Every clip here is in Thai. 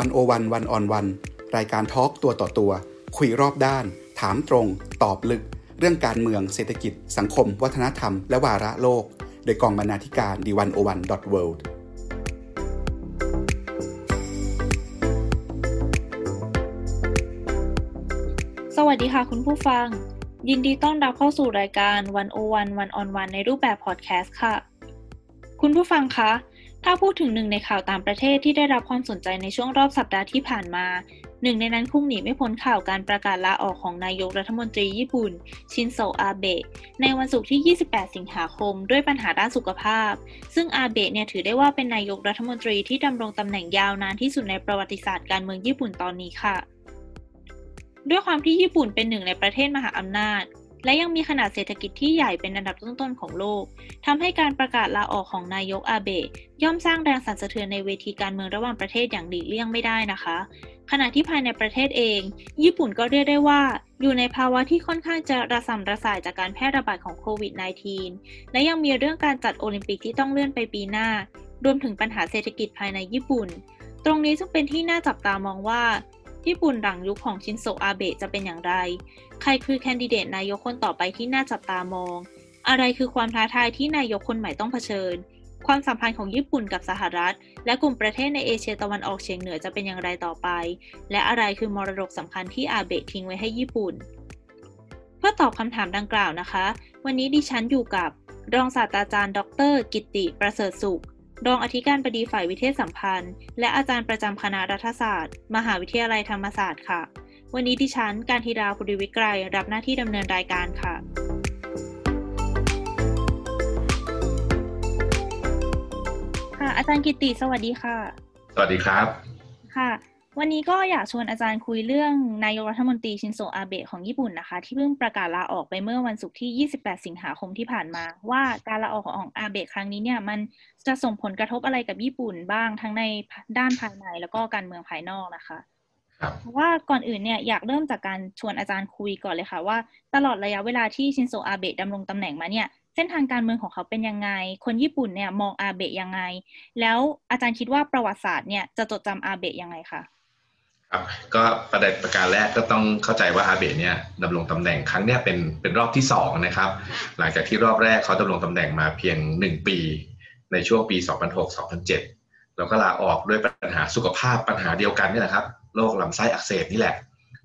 วันโอวันวันออนวันรายการทอล์กตัวต่อตัว คุยรอบด้าน ถามตรง ตอบลึก เรื่องการเมืองเศรษฐกิจ สังคม วัฒนธรรม และวาระโลก โดยกองบรรณาธิการดีวันโอวันดอทเวิลด์สวัสดีค่ะคุณผู้ฟัง ยินดีต้อนรับเข้าสู่รายการวันโอวันวันออนวันในรูปแบบพอดแคสต์ค่ะ คุณผู้ฟังคะ ถ้าพูดถึงหนึ่งในข่าวต่างประเทศที่ได้รับความสนใจในช่วงรอบสัปดาห์ที่ผ่านมา หนึ่งในนั้นพุ่งหนีไม่พ้นข่าวการประกาศลาออกของนายกรัฐมนตรีญี่ปุ่น ชินโซอาเบะในวันศุกร์ที่ 28 สิงหาคม ด้วยปัญหาด้านสุขภาพ ซึ่งอาเบะเนี่ยถือได้ว่าเป็นนายกรัฐมนตรีที่ดำรงตำแหน่งยาวนานที่สุดในประวัติศาสตร์การเมืองญี่ปุ่นตอนนี้ค่ะด้วยความที่ญี่ปุ่นเป็นหนึ่งในประเทศมหาอำนาจ และยังมีขนาดเศรษฐกิจที่ใหญ่เป็นอันดับต้นๆของโลกทำให้การประกาศลาออกของนายกอาเบะย่อมสร้างแรงสั่นสะเทือนในเวทีการเมืองระหว่างประเทศอย่างหลีกเลี่ยงไม่ได้นะคะ ขณะที่ภายในประเทศเอง ญี่ปุ่นก็เรียกได้ว่า อยู่ในภาวะที่ค่อนข้างจะระสำระสายจากการแพร่ระบาดของโควิด -19 และยังมีเรื่องการจัดโอลิมปิกที่ต้องเลื่อนไปปีหน้า รวมถึงปัญหาเศรษฐกิจภายในญี่ปุ่น ตรงนี้จึงเป็นที่น่าจับตามองว่าญี่ปุ่นหลังยุคของชินโซอาเบะจะเป็นอย่างไร ใครคือแคนดิเดตนายกคนต่อไปที่น่าจับตามอง อะไรคือความท้าทายที่นายกคนใหม่ต้องเผชิญ ความสัมพันธ์ของญี่ปุ่นกับสหรัฐ และกลุ่มประเทศในเอเชียตะวันออกเฉียงเหนือจะเป็นอย่างไรต่อไป และอะไรคือมรดกสำคัญที่อาเบะทิ้งไว้ให้ญี่ปุ่น เพื่อตอบคำถามดังกล่าวนะคะ วันนี้ดิฉันอยู่กับรองศาสตราจารย์ ดร กิติ ประเสริฐสุข รองอธิการบดีฝ่ายวิเทศสัมพันธ์ และอาจารย์ประจำคณะรัฐศาสตร์ มหาวิทยาลัยธรรมศาสตร์ค่ะ วันนี้ดิฉันการธีดาภูริวิกรรับหน้าที่ดำเนินรายการค่ะ ค่ะ อาจารย์กิติสวัสดีค่ะ สวัสดีครับค่ะ วันนี้ก็อยากชวนอาจารย์คุยเรื่องนายกรัฐมนตรีชินโซอาเบะของญี่ปุ่นนะคะ ที่เพิ่งประกาศลาออกไปเมื่อวันศุกร์ที่ 28 สิงหาคมที่ผ่านมา ว่าการลาออกของอาเบะครั้งนี้เนี่ยมันจะส่งผลกระทบอะไรกับญี่ปุ่นบ้างทั้งในด้านภายในแล้วก็การเมืองภายนอกนะคะ เพราะว่าก่อนอื่นเนี่ยอยากเริ่มจากการชวนอาจารย์คุยก่อนเลยค่ะ ว่าตลอดระยะเวลาที่ชินโซอาเบะดำรงตำแหน่งมาเนี่ยเส้นทางการเมืองของเขาเป็นยังไง คนญี่ปุ่นเนี่ยมองอาเบะยังไง แล้วอาจารย์คิดว่าประวัติศาสตร์เนี่ยจะจดจำอาเบะยังไงคะครับก็ประเด็นประการแรกก็ต้องเข้าใจว่าอาเบะเนี่ยดำรงตำแหน่งครั้งเนี้ยเป็นเป็นรอบที่สองนะครับหลังจากที่รอบแรกเขาดำรงตำแหน่งมาเพียงหนึ่งปี ในช่วงปี 2006-2007 แล้วก็ลาออกด้วยปัญหาสุขภาพปัญหาเดียวกันนี่แหละครับ โรคลำไส้อักเสบนี่แหละ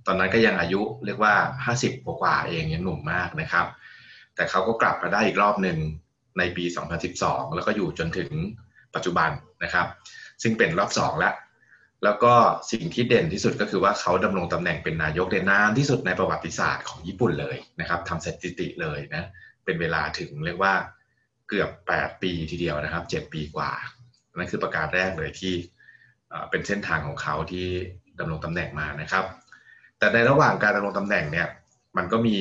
ตอนนั้นก็ยังอายุเรียกว่า 50 กว่าเองยังหนุ่มมากนะครับ แต่เขาก็กลับมาได้อีกรอบหนึ่งในปี 2012 แล้วก็อยู่จนถึงปัจจุบันนะครับ ซึ่งเป็นรอบสองแล้วแล้วก็สิ่งที่เด่นที่สุดก็คือว่าเขาดำรงตำแหน่งเป็นนายกได้นานที่สุดในประวัติศาสตร์ของญี่ปุ่นเลยนะครับทำสถิติเลยนะเป็นเวลาถึงเรียกว่าเกือบ 8 ปีทีเดียวนะครับ 7 ปีกว่านั่นคือประการแรกเลยที่เป็นเส้นทางของเขาที่ ดำรงตำแหน่งมานะครับ แต่ในระหว่างการดำรงตำแหน่งเนี่ยมันก็มี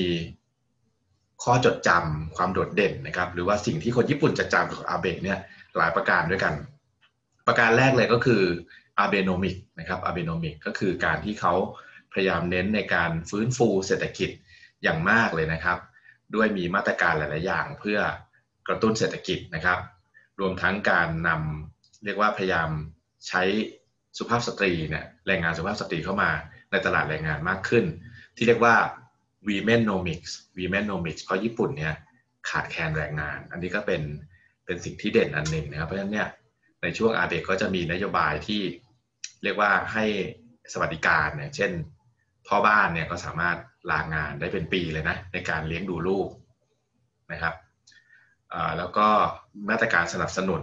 ข้อจดจำความโดดเด่นนะครับ หรือว่าสิ่งที่คนญี่ปุ่นจะจำของอาเบะเนี่ยหลายประการด้วยกัน ประการแรกเลยก็คือ Abenomics นะครับ Abenomics ก็คือการที่เขาพยายามเน้นในการฟื้นฟูเศรษฐกิจอย่างมากเลยนะครับ ด้วยมีมาตรการหลาย ๆ อย่างเพื่อกระตุ้นเศรษฐกิจนะครับ รวมทั้งการนำเรียกว่าพยายามใช้ สุภาพสตรีเนี่ยแรงงานสุภาพสตรีเข้ามาในตลาดแรงงานมากขึ้น ที่เรียกว่า womenomics womenomics เพราะญี่ปุ่นเนี่ยขาดแคลนแรงงาน อันนี้ก็เป็นเป็นสิ่งที่เด่นอันหนึ่งนะครับเพราะฉะนั้นเนี่ยในช่วงอาเบกก็จะมีนโยบายที่เรียกว่าให้สวัสดิการเนี่ยเช่น พ่อบ้านเนี่ยก็สามารถลางานได้เป็นปีเลยนะในการเลี้ยงดูลูกนะครับแล้วก็มาตรการสนับสนุน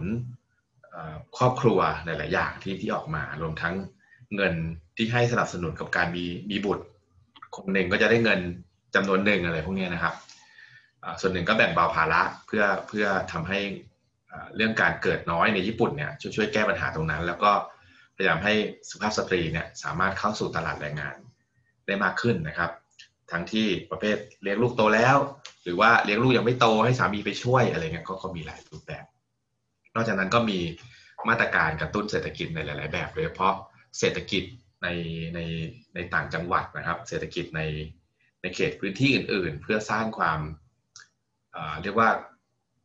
ครอบครัวหลาย ๆ อย่างที่ที่ออกมารวมทั้งเงินที่ให้สนับสนุนกับการมีมีบุตร คนหนึ่งก็จะได้เงินจำนวนหนึ่งอะไรพวกนี้นะครับส่วนหนึ่งก็แบ่งเบาภาระเพื่อเพื่อทำให้เรื่องการเกิดน้อยในญี่ปุ่นเนี่ยช่วยช่วยแก้ปัญหาตรงนั้น แล้วก็พยายามให้สุภาพสตรีเนี่ยสามารถเข้าสู่ตลาดแรงงานได้มากขึ้นนะครับ ทั้งที่ประเภทเลี้ยงลูกโตแล้ว หรือว่าเลี้ยงลูกยังไม่โตให้สามีไปช่วยอะไรเงี้ยก็มีหลายรูปแบบ นอกจากนั้นก็มีมาตรการกระตุ้นเศรษฐกิจในหลาย ๆ แบบโดยเฉพาะเศรษฐกิจในในในต่างจังหวัดนะครับ เศรษฐกิจในในเขตพื้นที่อื่น ๆ เพื่อสร้างความเรียกว่า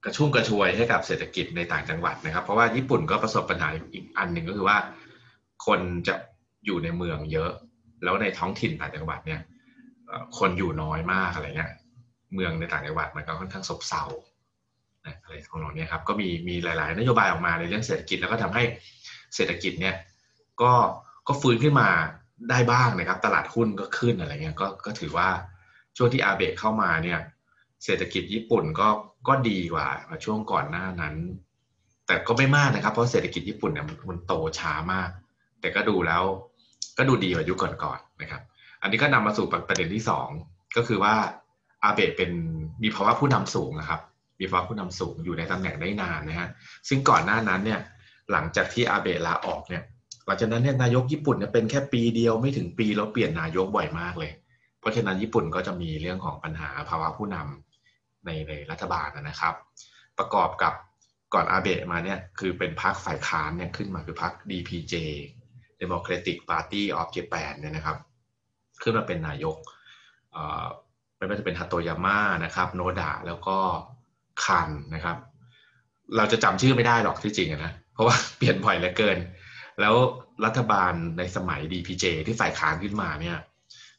กระชุ่มกระชวยให้กับเศรษฐกิจในต่างจังหวัดนะครับ เพราะว่าญี่ปุ่นก็ประสบปัญหาอีกอันหนึ่งก็คือว่า คนจะอยู่ในเมืองเยอะ แล้วในท้องถิ่นต่างจังหวัดเนี่ยคนอยู่น้อยมากอะไรเงี้ยเมืองในต่างจังหวัดมันก็ค่อนข้างซบเซา อะไรของเราเนี่ยครับก็มีมีหลาย ๆ นโยบายออกมาในเรื่องเศรษฐกิจแล้วก็ทำให้เศรษฐกิจเนี่ยก็ก็ฟื้นขึ้นมาได้บ้างนะครับ ตลาดหุ้นก็ขึ้นอะไรเงี้ยก็ก็ถือว่าช่วงที่อาเบะเข้ามาเนี่ย เศรษฐกิจญี่ปุ่นก็ก็ดีกว่าช่วงก่อนหน้านั้น แต่ก็ไม่มากนะครับ เพราะเศรษฐกิจญี่ปุ่นเนี่ยมันโตช้ามาก แต่ก็ดูแล้วก็ดูดีกว่ายุคก่อนๆนะครับ อันนี้ก็นำมาสู่ประเด็นที่สองก็คือว่าอาเบะเป็นมีภาวะผู้นำสูงนะครับ มีภาวะผู้นำสูงอยู่ในตำแหน่งได้นานนะฮะซึ่งก่อนหน้านั้นเนี่ยหลังจากที่อาเบะลาออกเนี่ยหลังจากนั้นเนี่ยนายกญี่ปุ่นเนี่ยเป็นแค่ปีเดียวไม่ถึงปีแล้วเปลี่ยนนายกบ่อยมากเลย เพราะฉะนั้นญี่ปุ่นก็จะมีเรื่องของปัญหาภาวะผู้นำในในรัฐบาลนะครับ ประกอบกับก่อนอาเบะมาเนี่ยคือเป็นพรรคฝ่ายค้านเนี่ยขึ้นมาคือพรรค DPJ Democratic Party of Japan เนี่ยนะครับ ขึ้นมาเป็นนายกไม่ว่าจะเป็นฮัตโตยาม่านะครับ โนดะแล้วก็ คันนะครับ เราจะจำชื่อไม่ได้หรอกที่จริงนะเพราะว่าเปลี่ยนบ่อยเหลือเกิน แล้วรัฐบาลในสมัย DPJ ที่ฝ่ายค้านขึ้นมาเนี่ย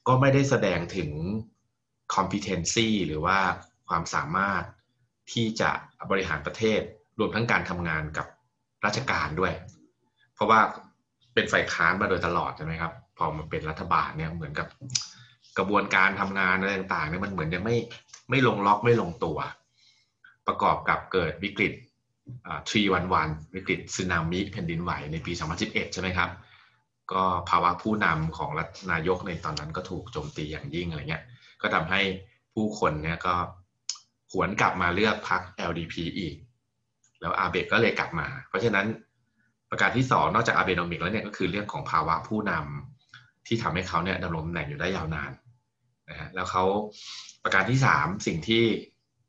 ก็ไม่ได้แสดงถึง competency หรือว่าความสามารถที่จะบริหารประเทศรวมทั้งการทำงานกับราชการด้วย เพราะว่าเป็นฝ่ายค้านมาโดยตลอดใช่ไหมครับ พอมาเป็นรัฐบาลเนี่ยเหมือนกับกระบวนการทำงานอะไรต่างๆเนี่ยมันเหมือนยังไม่ไม่ลงล็อกไม่ลงตัว ประกอบกับเกิดวิกฤตทรีวันวันวิกฤตสึนามิแผ่นดินไหวในปี 2011 ใช่ไหมครับ ก็ภาวะผู้นำของรัฐนายกในตอนนั้นก็ถูกโจมตีอย่างยิ่งอะไรเงี้ย ก็ทำให้ผู้คนเนี่ยก็หวนกลับมาเลือกพรรค LDP อีก แล้วอาเบกก็เลยกลับมา เพราะฉะนั้นประการที่สองนอกจากอาเบโนมิกแล้วเนี่ยก็คือเรื่องของภาวะผู้นำที่ทำให้เขาเนี่ยดำรงตำแหน่งอยู่ได้ยาวนานนะฮะแล้วเขาประการที่สามสิ่งที่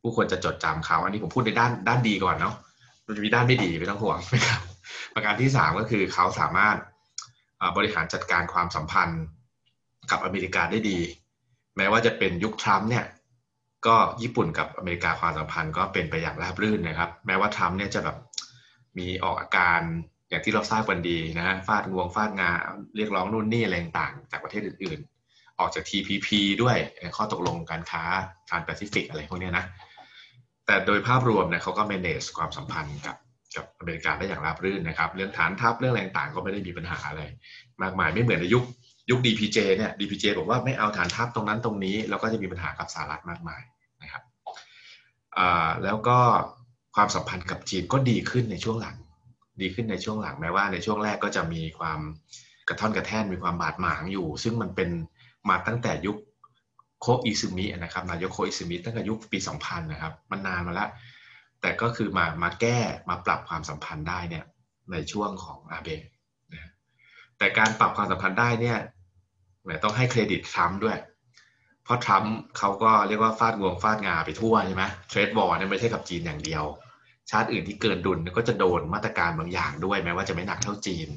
ผู้คนจะจดจำเขาอันนี้ผมพูดในด้านด้านดีก่อนเนาะมันจะมีด้านไม่ดีไม่ต้องห่วงนะครับ ประการที่สามก็คือเขาสามารถบริหารจัดการความสัมพันธ์กับอเมริกาได้ดี แม้ว่าจะเป็นยุคทรัมป์เนี่ยก็ญี่ปุ่นกับอเมริกาความสัมพันธ์ก็เป็นไปอย่างราบรื่นนะครับ แม้ว่าทรัมป์เนี่ยจะแบบมีออกอาการอย่างที่เราทราบกันดีนะฮะฟาดงวงฟาดงาเรียกร้องนู่นนี่อะไรต่างจากประเทศอื่น ๆ ออกจาก TPP ด้วยข้อตกลงการค้าทางแปซิฟิกอะไรพวกนี้นะ แต่โดยภาพรวมเนี่ยเขาก็ manage ความสัมพันธ์กับกับอเมริกาได้อย่างราบรื่นนะครับ เรื่องฐานทัพเรื่องอะไรต่างก็ไม่ได้มีปัญหาอะไร มากมายไม่เหมือนในยุคยุค DPJ เนี่ย DPJ บอกว่าไม่เอาฐานทัพตรงนั้นตรงนี้เราก็จะมีปัญหากับสหรัฐมากมายนะครับแล้วก็ความสัมพันธ์กับจีนก็ดีขึ้นในช่วงหลัง ดีขึ้นในช่วงหลังแม้ว่าในช่วงแรกก็จะมีความกระท่อนกระแท่นมีความบาดหมางอยู่ ซึ่งมันเป็นมาตั้งแต่ยุค โคอิซึมินะครับนายกโคอิซึมิตั้งแต่ยุคปี 2000 นะครับ มันนานมาแล้ว แต่ก็คือมามาแก้มาปรับความสัมพันธ์ได้เนี่ยในช่วงของอาเบะนะแต่การปรับความสัมพันธ์ได้เนี่ยต้องให้เครดิตทรัมป์ด้วย เพราะทรัมป์เขาก็เรียกว่าฟาดงวงฟาดงาไปทั่วใช่ไหมเทรดบอลเนี่ยไม่ใช่กับจีนอย่างเดียว ชาติอื่นที่เกินดุลก็จะโดนมาตรการบางอย่างด้วยแม้ว่าจะไม่หนักเท่าจีน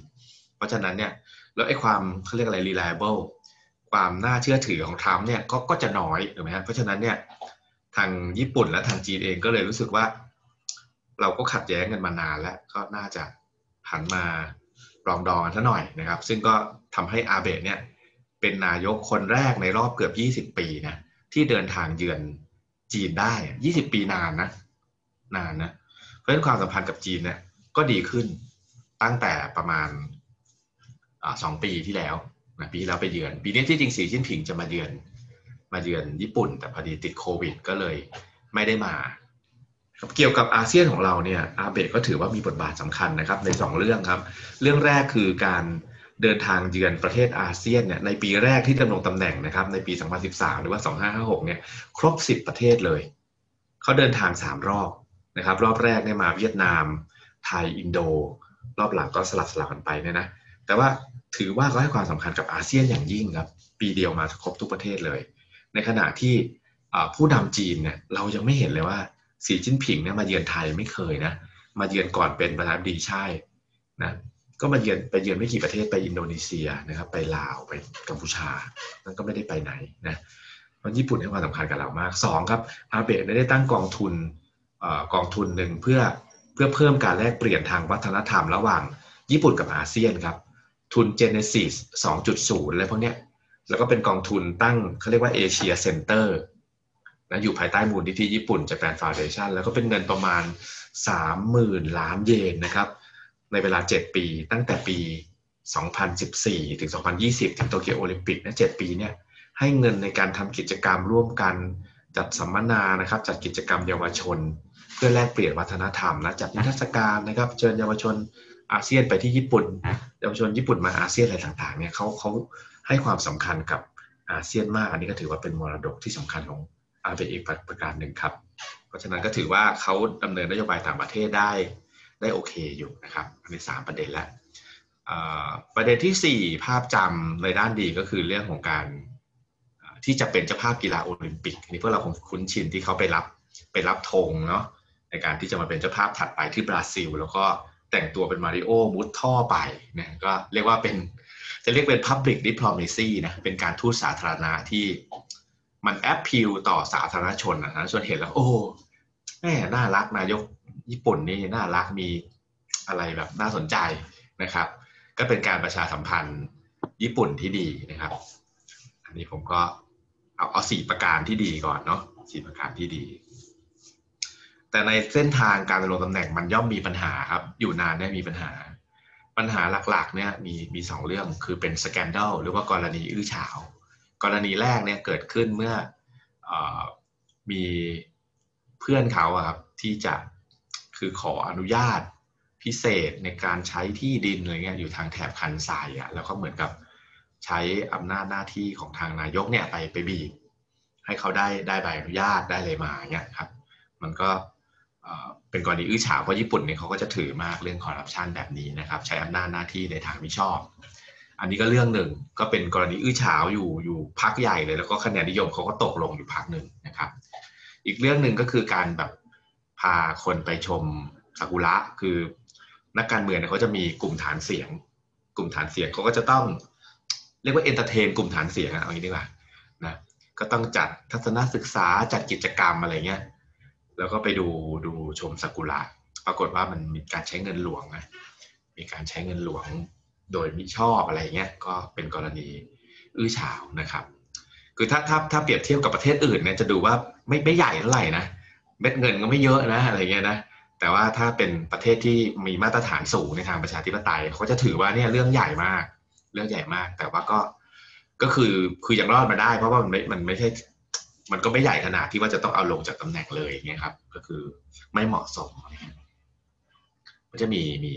เพราะฉะนั้นเนี่ยแล้วไอ้ความเขาเรียกอะไร reliable ความน่าเชื่อถือของทรัมป์เนี่ยก็ก็จะน้อยถูกไหมครับเพราะฉะนั้นเนี่ยทางญี่ปุ่นและทางจีนเองก็เลยรู้สึกว่า เราก็ขัดแย้งกันมานานแล้วก็น่าจะหันมาลองดองกันซะหน่อยนะครับ ซึ่งก็ทำให้อาเบะเนี่ยเป็นนายกคนแรกในรอบเกือบ 20 ปีนะที่เดินทางเยือนจีนได้ 20 ปีนานนะ นานนะ เพราะฉะนั้นความสัมพันธ์กับจีนเนี่ยก็ดีขึ้นตั้งแต่ประมาณสองปีที่แล้ว นะปีแล้วไปเยือน ปีนี้ที่จริงสีชิ้นผิงจะมาเยือน มาเยือนญี่ปุ่น แต่พอดีติดโควิด ก็เลยไม่ได้มาเกี่ยวกับอาเซียนของเราเนี่ยอาเบะก็ถือว่ามีบทบาทสำคัญนะครับใน 2 เรื่องครับ เรื่องแรกคือการเดินทางเยือนประเทศอาเซียนเนี่ยในปีแรกที่ดำรงตำแหน่งนะครับในปี 2013 หรือว่า 2556 เนี่ยครบ 10 ประเทศเลยเขาเดินทาง 3 รอบนะครับรอบแรกเนี่ยมาเวียดนาม ไทยอินโด รอบหลังก็สลับสลับกันไปเนี่ยนะแต่ว่า ถือว่าเขาให้ความสำคัญกับอาเซียนอย่างยิ่งครับปีเดียวมาครบทุกประเทศเลย ในขณะที่ผู้นำจีนเนี่ยเรายังไม่เห็นเลยว่าสีจิ้นผิงเนี่ยมาเยือนไทยไม่เคยนะมาเยือนก่อนเป็นประธานาธิบดีใช่นะก็มาเยือนไปเยือนไม่กี่ประเทศไปอินโดนีเซียนะครับไปลาวไปกัมพูชานั่นก็ไม่ได้ไปไหนนะเพราะญี่ปุ่นให้ความสำคัญกับเรามากสองครับอาเบะได้ตั้งกองทุนกองทุนหนึ่งเพื่อเพื่อเพิ่มการแลกเปลี่ยนทางวัฒนธรรมระหว่างญี่ปุ่นกับอาเซียนครับ ทุน Genesis 2.0 อะไรพวกเนี้ย แล้วก็เป็นกองทุนตั้งเขาเรียกว่า Asia Center นะอยู่ภายใต้มูลนิธิญี่ปุ่น Japan Foundation แล้วก็เป็นเงินประมาณสามหมื่นล้านเยนนะครับ ในเวลาเจ็ดปี ตั้งแต่ปี 2014 ถึง 2020 ถึงโตเกียวโอลิมปิกนะเจ็ดปีเนี่ย ให้เงินในการทำกิจกรรมร่วมกัน จัดสัมมนานะครับ จัดกิจกรรมเยาวชน เพื่อแลกเปลี่ยนวัฒนธรรมนะ จัดนิทรรศการนะครับ เชิญเยาวชน อาเซียนไปที่ญี่ปุ่นเยาวชนญี่ปุ่นมาอาเซียนอะไรต่างๆเนี่ยเขาเขาให้ความสำคัญกับอาเซียนมาก อันนี้ก็ถือว่าเป็นมรดกที่สำคัญของอาเบอีกประการหนึ่งครับ เพราะฉะนั้นก็ถือว่าเขาดำเนินนโยบายต่างประเทศได้ได้โอเคอยู่นะครับอันนี้สามประเด็นแล้วประเด็นที่สี่ภาพจำในด้านดีก็คือเรื่องของการที่จะเป็นเจ้าภาพกีฬาโอลิมปิกนี่พวกเราคงคุ้นชินที่เขาไปรับไปรับธงเนาะในการที่จะมาเป็นเจ้าภาพถัดไปที่บราซิล แล้วก็ แต่งตัวเป็นมาริโอมุดท่อไปนะก็เรียกว่าเป็นจะเรียกเป็น Public Diplomacy นะเป็นการทูตสาธารณะที่มันแอปพิลต่อสาธารณชนนะชนเห็นแล้ว โอ้แม่น่ารักนายกญี่ปุ่นนี่น่ารักมีอะไรแบบน่าสนใจนะครับ ก็เป็นการประชาสัมพันธ์ญี่ปุ่นที่ดีนะครับ อันนี้ผมก็เอาเอาสี่ประการที่ดีก่อนเนาะสี่ประการที่ดี แต่ในเส้นทางการดำรงตำแหน่งมันย่อมมีปัญหาครับ อยู่นานได้มีปัญหา ปัญหาหลักๆเนี่ยมีมีสองเรื่องคือเป็นสแกนดัลหรือว่ากรณีอื้อฉาว กรณีแรกเนี่ยเกิดขึ้นเมื่ออมีเพื่อนเขาครับที่จะคือขออนุญาตพิเศษในการใช้ที่ดินอะไรเงี้ยอยู่ทางแถบคันทรายอะแล้วก็เหมือนกับใช้อำนาจหน้าที่ของทางนายกเนี่ยไปไปบีบให้เขาได้ได้ใบอนุญาตได้เลยมาเนี่ยครับ มันก็เเป็นกรณีอื้อฉาวเพราะญี่ปุ่นเนี่ยเขาก็จะถือมากเรื่องคอร์รัปชันแบบนี้นะครับ ใช้อำนาจหน้าที่ในทางมิชอบ อันนี้ก็เรื่องหนึ่งก็เป็นกรณีอื้อฉาวอยู่อยู่พักใหญ่เลย แล้วก็คะแนนนิยมเขาก็ตกลงอยู่พักหนึ่งนะครับ อีกเรื่องหนึ่งก็คือการแบบพาคนไปชมซากุระคือนักการเมืองเนี่ยเขาจะมีกลุ่มฐานเสียง กลุ่มฐานเสียงเขาก็จะต้อง เรียกว่า entertain กลุ่มฐานเสียงอะเอางี้ดีกว่านะก็ต้องจัดทัศนศึกษาจัดกิจกรรมอะไรเงี้ย แล้วก็ไปดูดูชมซากุระปรากฏว่ามันมีการใช้เงินหลวงนะมีการใช้เงินหลวงโดยมิชอบอะไรเงี้ยก็เป็นกรณีอื้อฉาวนะครับ คือถ้าถ้าถ้าเปรียบเทียบกับประเทศอื่นเนี่ยจะดูว่าไม่ไม่ใหญ่เท่าไหร่นะเม็ดเงินก็ไม่เยอะนะอะไรเงี้ยนะแต่ว่าถ้าเป็นประเทศที่มีมาตรฐานสูงในทางประชาธิปไตยเขาจะถือว่าเนี่ยเรื่องใหญ่มาก เรื่องใหญ่มาก แต่ว่าก็ก็คือคือยังรอดมาได้ เพราะว่ามันไม่มันไม่ใช่ มันก็ไม่ใหญ่ขนาดที่ว่าจะต้องเอาลงจากตำแหน่งเลยเงี้ยครับ ก็คือไม่เหมาะสมมันจะมีมี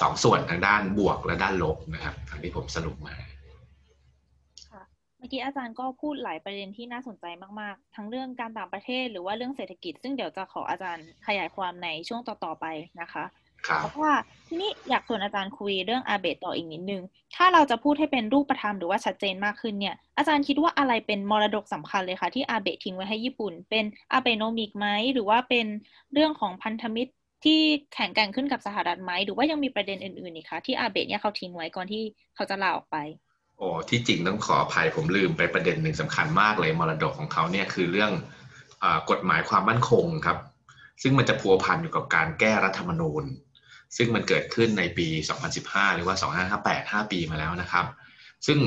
สองส่วนทางด้านบวกและด้านลบนะครับทางที่ผมสรุปมาเมื่อกี้อาจารย์ก็พูดหลายประเด็นที่น่าสนใจมาก ๆ ทั้งเรื่องการต่างประเทศหรือว่าเรื่องเศรษฐกิจ ซึ่งเดี๋ยวจะขออาจารย์ขยายความในช่วงต่อ ๆ ไปนะคะ เพราะว่าทีนี้อยากชวนอาจารย์คุยเรื่องอาเบตต่ออีกนิดนึง ถ้าเราจะพูดให้เป็นรูปธรรมหรือว่าชัดเจนมากขึ้นเนี่ย อาจารย์คิดว่าอะไรเป็นมรดกสำคัญเลยคะที่อาเบตทิ้งไว้ให้ญี่ปุ่น เป็นอาเบโนมิกไหมหรือว่าเป็นเรื่องของพันธมิตรที่แข่งกันขึ้นกับสหรัฐไหมหรือว่ายังมีประเด็นอื่นๆอีกคะที่อาเบตเนี่ยเขาทิ้งไว้ก่อนที่เขาจะลาออกไปโอ้ที่จริงต้องขออภัยผมลืมไปประเด็นหนึ่งสำคัญมากเลยมรดกของเขาเนี่ยคือเรื่องอกฎหมายความมั่นคงครับ ซึ่งมันจะพัวพันอยู่กับการแก้รัฐธรรมนูญ ซึ่งมันเกิดขึ้นในปี 2015 หรือว่า 2558 5 ปีมาแล้วนะครับ ซึ่ง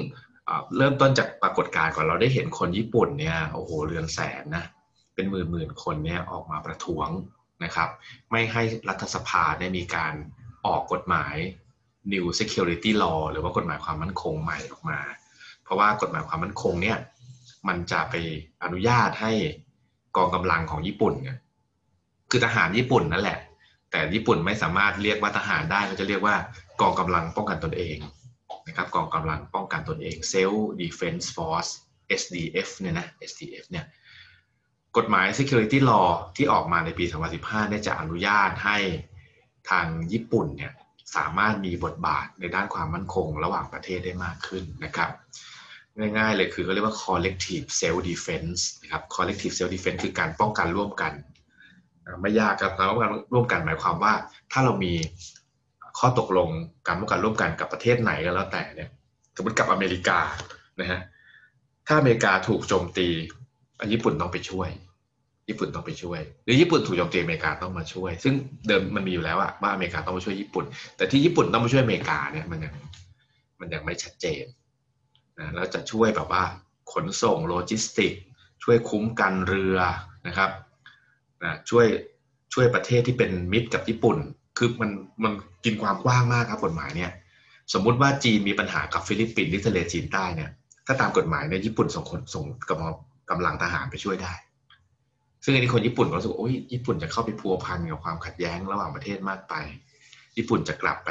เริ่มต้นจากปรากฏการณ์ก่อนเราได้เห็นคนญี่ปุ่นเนี่ยโอ้โหเรืองแสนนะเป็นหมื่นหมื่นคนเนี่ยออกมาประท้วงนะครับ ไม่ให้รัฐสภาได้มีการออกกฎหมาย New Security Law หรือว่ากฎหมายความมั่นคงใหม่ออกมา เพราะว่ากฎหมายความมั่นคงเนี่ยมันจะไปอนุญาตให้กองกำลังของญี่ปุ่นเนี่ยคือทหารญี่ปุ่นนั่นแหละ แต่ญี่ปุ่นไม่สามารถเรียกว่าทหารได้เขาจะเรียกว่ากองกำลังป้องกันตนเองนะครับกองกำลังป้องกันตนเอง Self Defense Force SDF เนี่ยนะ SDF เนี่ยกฎหมาย Security Law ที่ออกมาในปี 2015เนี่ยจะอนุญาตให้ทางญี่ปุ่นเนี่ยสามารถมีบทบาทในด้านความมั่นคงระหว่างประเทศได้มากขึ้นนะครับ ง่ายๆเลยคือเขาเรียกว่า collective self defense นะครับ collective self defense คือการป้องกันร่วมกัน ไม่ยากครับการป้องกันร่วมกันหมายความว่า ถ้าเรามีข้อตกลงการป้องกันร่วมกันกับประเทศไหนก็แล้วแต่เนี่ยสมมติกับอเมริกานะฮะถ้าอเมริกาถูกโจมตีญี่ปุ่นต้องไปช่วย ญี่ปุ่นต้องไปช่วย หรือญี่ปุ่นถูกโจมตีอเมริกาต้องมาช่วย ซึ่งเดิมมันมีอยู่แล้วอะว่าอเมริกาต้องมาช่วยญี่ปุ่น แต่ที่ญี่ปุ่นต้องมาช่วยอเมริกาเนี่ยมันยังมันยังไม่ชัดเจนนะแล้วจะช่วยแบบว่าขนส่งโลจิสติก ช่วยคุ้มกันเรือนะครับ นะช่วยช่วยประเทศที่เป็นมิตรกับญี่ปุ่น คือมันมันกินความกว้างมากครับกฎหมายเนี่ย สมมุติว่าจีนมีปัญหากับฟิลิปปินส์ที่ทะเลจีนใต้เนี่ย ถ้าตามกฎหมายเนี่ยญี่ปุ่นส่งคนส่งกำลังกำลังทหารไปช่วยได้ ซึ่งอันนี้คนญี่ปุ่นก็รู้สึกโอ้ยญี่ปุ่นจะเข้าไปพัวพันกับความขัดแย้งระหว่างประเทศมากไป ญี่ปุ่นจะกลับไป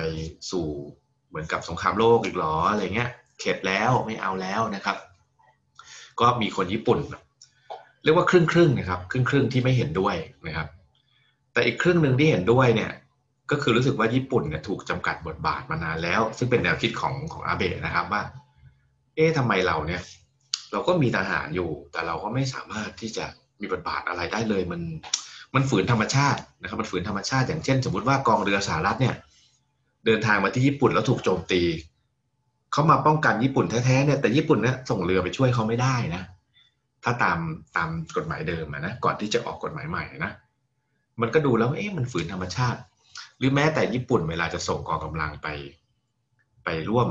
สู่เหมือนกับสงครามโลกอีกหรออะไรเงี้ย เข็ดแล้วไม่เอาแล้วนะครับ ก็มีคนญี่ปุ่น เรียกว่าครึ่งครึ่งนะครับ ครึ่งครึ่งที่ไม่เห็นด้วยนะครับ แต่อีกครึ่งหนึ่งที่เห็นด้วยเนี่ยก็คือรู้สึกว่าญี่ปุ่นเนี่ยถูกจำกัดบทบาทมานานแล้ว ซึ่งเป็นแนวคิดของของอาเบะนะครับว่า เอ๊ะทำไมเราเนี่ย เราก็มีทหารอยู่ แต่เราก็ไม่สามารถที่จะมีบทบาทอะไรได้เลย มันมันฝืนธรรมชาตินะครับ มันฝืนธรรมชาติ อย่างเช่น สมมติว่ากองเรือสหรัฐเนี่ย เดินทางมาที่ญี่ปุ่นแล้วถูกโจมตีเขามาป้องกันญี่ปุ่นแท้ๆเนี่ยแต่ญี่ปุ่นเนี่ยส่งเรือไปช่วยเขาไม่ได้นะ ถ้าตามตามกฎหมายเดิมนะก่อนที่จะออกกฎหมายใหม่นะมันก็ดูแล้วเอ๊ะมันฝืนธรรมชาติ หรือแม้แต่ญี่ปุ่นเวลาจะส่งกองกำลังไป ไปร่วม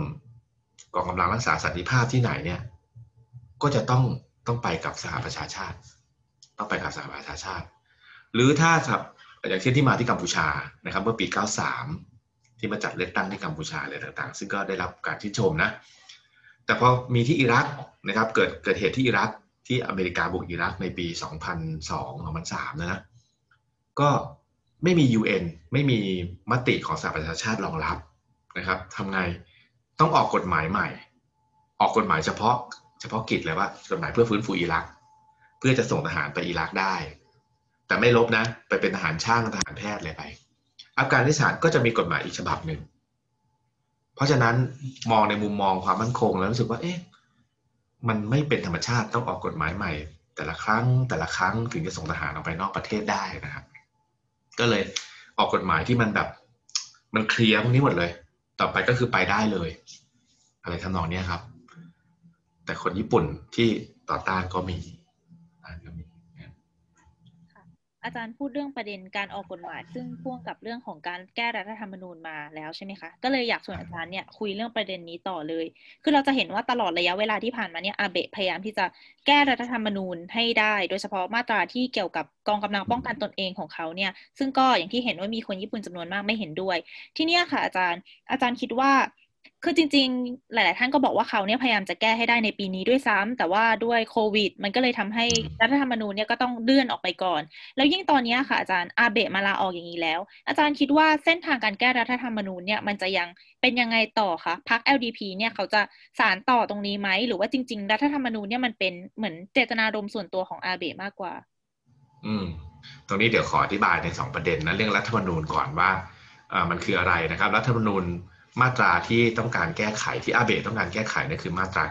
กองกำลังรักษาสันติภาพที่ไหนเนี่ย ก็จะต้องต้องไปกับสหประชาชาติ ต้องไปกับสหประชาชาติ หรือถ้าครับอย่างเช่นที่มาที่กัมพูชานะครับเมื่อปี 93 ที่มาจัดเลือกตั้งที่กัมพูชาอะไรต่างๆ ซึ่งก็ได้รับการชื่นชมนะ แต่พอมีที่อิรักนะครับเกิดเกิดเหตุที่อิรัก ที่อเมริกาบุกอิรักในปี 2002 2003 นะนะก็ไม่มี UN ไม่มีมติของสหประชาชาติรองรับนะครับทำไงต้องออกกฎหมายใหม่ ออกกฎหมายเฉพาะเฉพาะกิจเลยว่ากฎหมายเพื่อฟื้นฟูอิรัก เพื่อจะส่งทหารไปอิรักได้ แต่ไม่ลบนะ ไปเป็นทหารช่างทหารแพทย์เลยไปอัฟกานิสถานก็จะมีกฎหมายอีกฉบับหนึ่ง เพราะฉะนั้นมองในมุมมองความมั่นคงแล้วรู้สึกว่าเอ๊ะ มันไม่เป็นธรรมชาติต้องออกกฎหมายใหม่ แต่ละครั้งแต่ละครั้งถึงจะส่งทหารออกไปนอกประเทศได้นะครับ ก็เลยออกกฎหมายที่มันแบบ มันเคลียร์พวกนี้หมดเลย ต่อไปก็คือไปได้เลย อะไรทำนองนี้ครับ แต่คนญี่ปุ่นที่ต่อต้านก็มีก็มี อาจารย์พูดเรื่องประเด็นการออกกฎหมาย ซึ่งพ่วงกับเรื่องของการแก้รัฐธรรมนูญมาแล้วใช่ไหมคะ ก็เลยอยากชวนอาจารย์เนี่ยคุยเรื่องประเด็นนี้ต่อเลย คือเราจะเห็นว่าตลอดระยะเวลาที่ผ่านมาเนี่ยอาเบะพยายามที่จะแก้รัฐธรรมนูญให้ได้ โดยเฉพาะมาตราที่เกี่ยวกับกองกำลังป้องกันตนเองของเขาเนี่ยซึ่งก็อย่างที่เห็นว่ามีคนญี่ปุ่นจำนวนมากไม่เห็นด้วย ที่นี่ค่ะอาจารย์อาจารย์คิดว่า คือจริง ๆ หลาย ๆ ท่านก็บอกว่าเขาเนี่ยพยายามจะแก้ให้ได้ในปีนี้ด้วยซ้ำแต่ว่าด้วยโควิด มันก็เลยทำให้รัฐธรรมนูญเนี่ยก็ต้องเลื่อนออกไปก่อน แล้วยิ่งตอนนี้ค่ะอาจารย์อาเบะมาลาออกอย่างนี้แล้ว อาจารย์คิดว่าเส้นทางการแก้รัฐธรรมนูญเนี่ยมันจะยังเป็นยังไงต่อคะพรรค LDP เนี่ยเขาจะสารต่อตรงนี้ไหมหรือว่าจริง ๆ รัฐธรรมนูญเนี่ยมันเป็นเหมือนเจตนารมณ์ส่วนตัวของอาเบะมากกว่า อืม ตรงนี้เดี๋ยวขออธิบายในสองประเด็นนะเรื่องรัฐธรรมนูญก่อนว่าอ่ามันคืออะไรนะครับ รัฐธรรมนูญ มาตราที่ต้องการแก้ไขที่อาเบะต้องการแก้ไขนี่คือมาตรา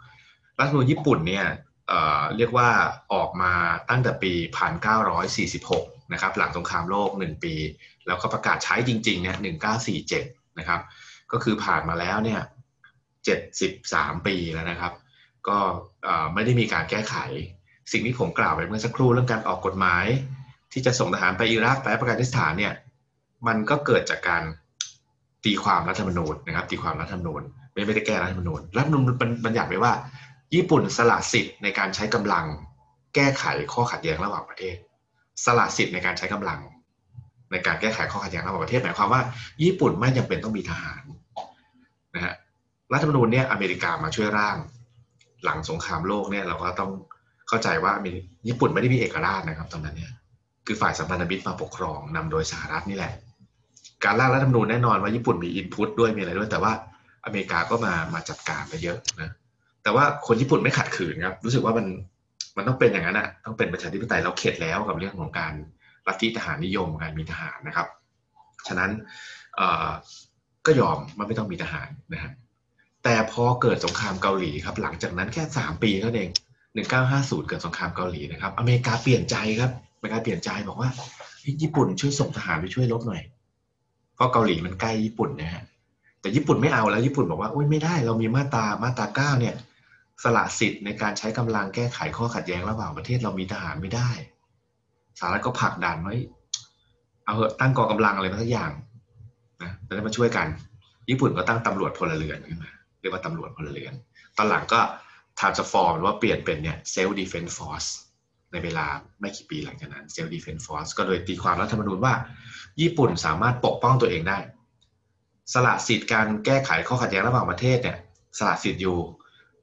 9 รัฐธรรมนูญญี่ปุ่นเนี่ยเเรียกว่าออกมาตั้งแต่ปี 1946 นะครับ หลังสงครามโลก 1 ปี แล้วก็ประกาศใช้จริงๆเนี่ย1947 นะครับ ก็คือผ่านมาแล้วเนี่ย 73 ปีแล้วนะครับ ก็ไม่ได้มีการแก้ไข สิ่งที่ผมกล่าวไปเมื่อสักครู่เรื่องการออกกฎหมาย ที่จะส่งทหารไปอิรักไปอัฟกานิสถานเนี่ย มันก็เกิดจากการ ตีความรัฐธรรมนูญนะครับ ตีความรัฐธรรมนูญไม่ไม่ได้แก้รัฐธรรมนูญรัฐธรรมนูญบัญญัติไว้ว่า ญี่ปุ่นสละสิทธิ์ในการใช้กำลัง แก้ไขข้อขัดแย้งระหว่างประเทศ สละสิทธิ์ในการใช้กำลัง ในการแก้ไขข้อขัดแย้งระหว่างประเทศหมายความว่า ญี่ปุ่นไม่จำเป็นต้องมีทหารนะฮะรัฐธรรมนูญเนี่ยอเมริกามาช่วยร่าง หลังสงครามโลกเนี่ยเราก็ต้องเข้าใจว่าญี่ปุ่นไม่ได้มีเอกราชนะครับตอนนั้นเนี่ยคือฝ่ายสัมพันธมิตรมาปกครองนำโดยสหรัฐนี่แหละ การร่างรัฐธรรมนูญแน่นอนว่าญี่ปุ่นมีอินพุตด้วยมีอะไรด้วย แต่ว่าอเมริกาก็มามาจัดการไปเยอะนะแต่ว่าคนญี่ปุ่นไม่ขัดขืนครับ รู้สึกว่ามันมันต้องเป็นอย่างนั้นอะต้องเป็นประชาธิปไตยเราเข็ดแล้วกับเรื่องของการลัฐทธิทหารนิยมการมีทหารนะครับ ฉะนั้นก็ยอมมันไม่ต้องมีทหารนะฮะแต่พอเกิดสงครามเกาหลีครับ หลังจากนั้นแค่สามปีเท่านั้นเองหนึ่งเก้าห้าศูนย์เกิดสงครามเกาหลีนะครับ อเมริกาเปลี่ยนใจครับอเมริกาเปลี่ยนใจบอกว่าญี่ปุ่นช่วยส่งทหารไปช่วยรบหน่อย ราะเกาหลีมันใกล้ญี่ปุ่นนะฮะแต่ญี่ปุ่นไม่เอาแล้วญี่ปุ่นบอกว่าโอ้ยไม่ได้เรามีมาตรามาตราเก้าเนี่ยสละสิทธิ์ในการใช้กำลังแก้ไขข้อขัดแย้งระหว่างประเทศเรามีทหารไม่ได้สหรัฐก็ผลักดันไว้เอาเหอะตั้งกองกำลังอะไรมาสักอย่างนะแล้วมาช่วยกัน ญี่ปุ่นก็ตั้งตำรวจพลเรือนขึ้นมาเรียกว่าตำรวจพลเรือน ตอนหลังก็ transform หรือว่าเปลี่ยนเป็นเนี่ย self defense force ในเวลาไม่กี่ปีหลังจากนั้น self defense force ก็โดยตีความรัฐธรรมนูญว่า ญี่ปุ่นสามารถปกป้องตัวเองได้ สละสิทธิ์การแก้ไขข้อขัดแย้งระหว่างประเทศเนี่ยสละสิทธิ์อยู่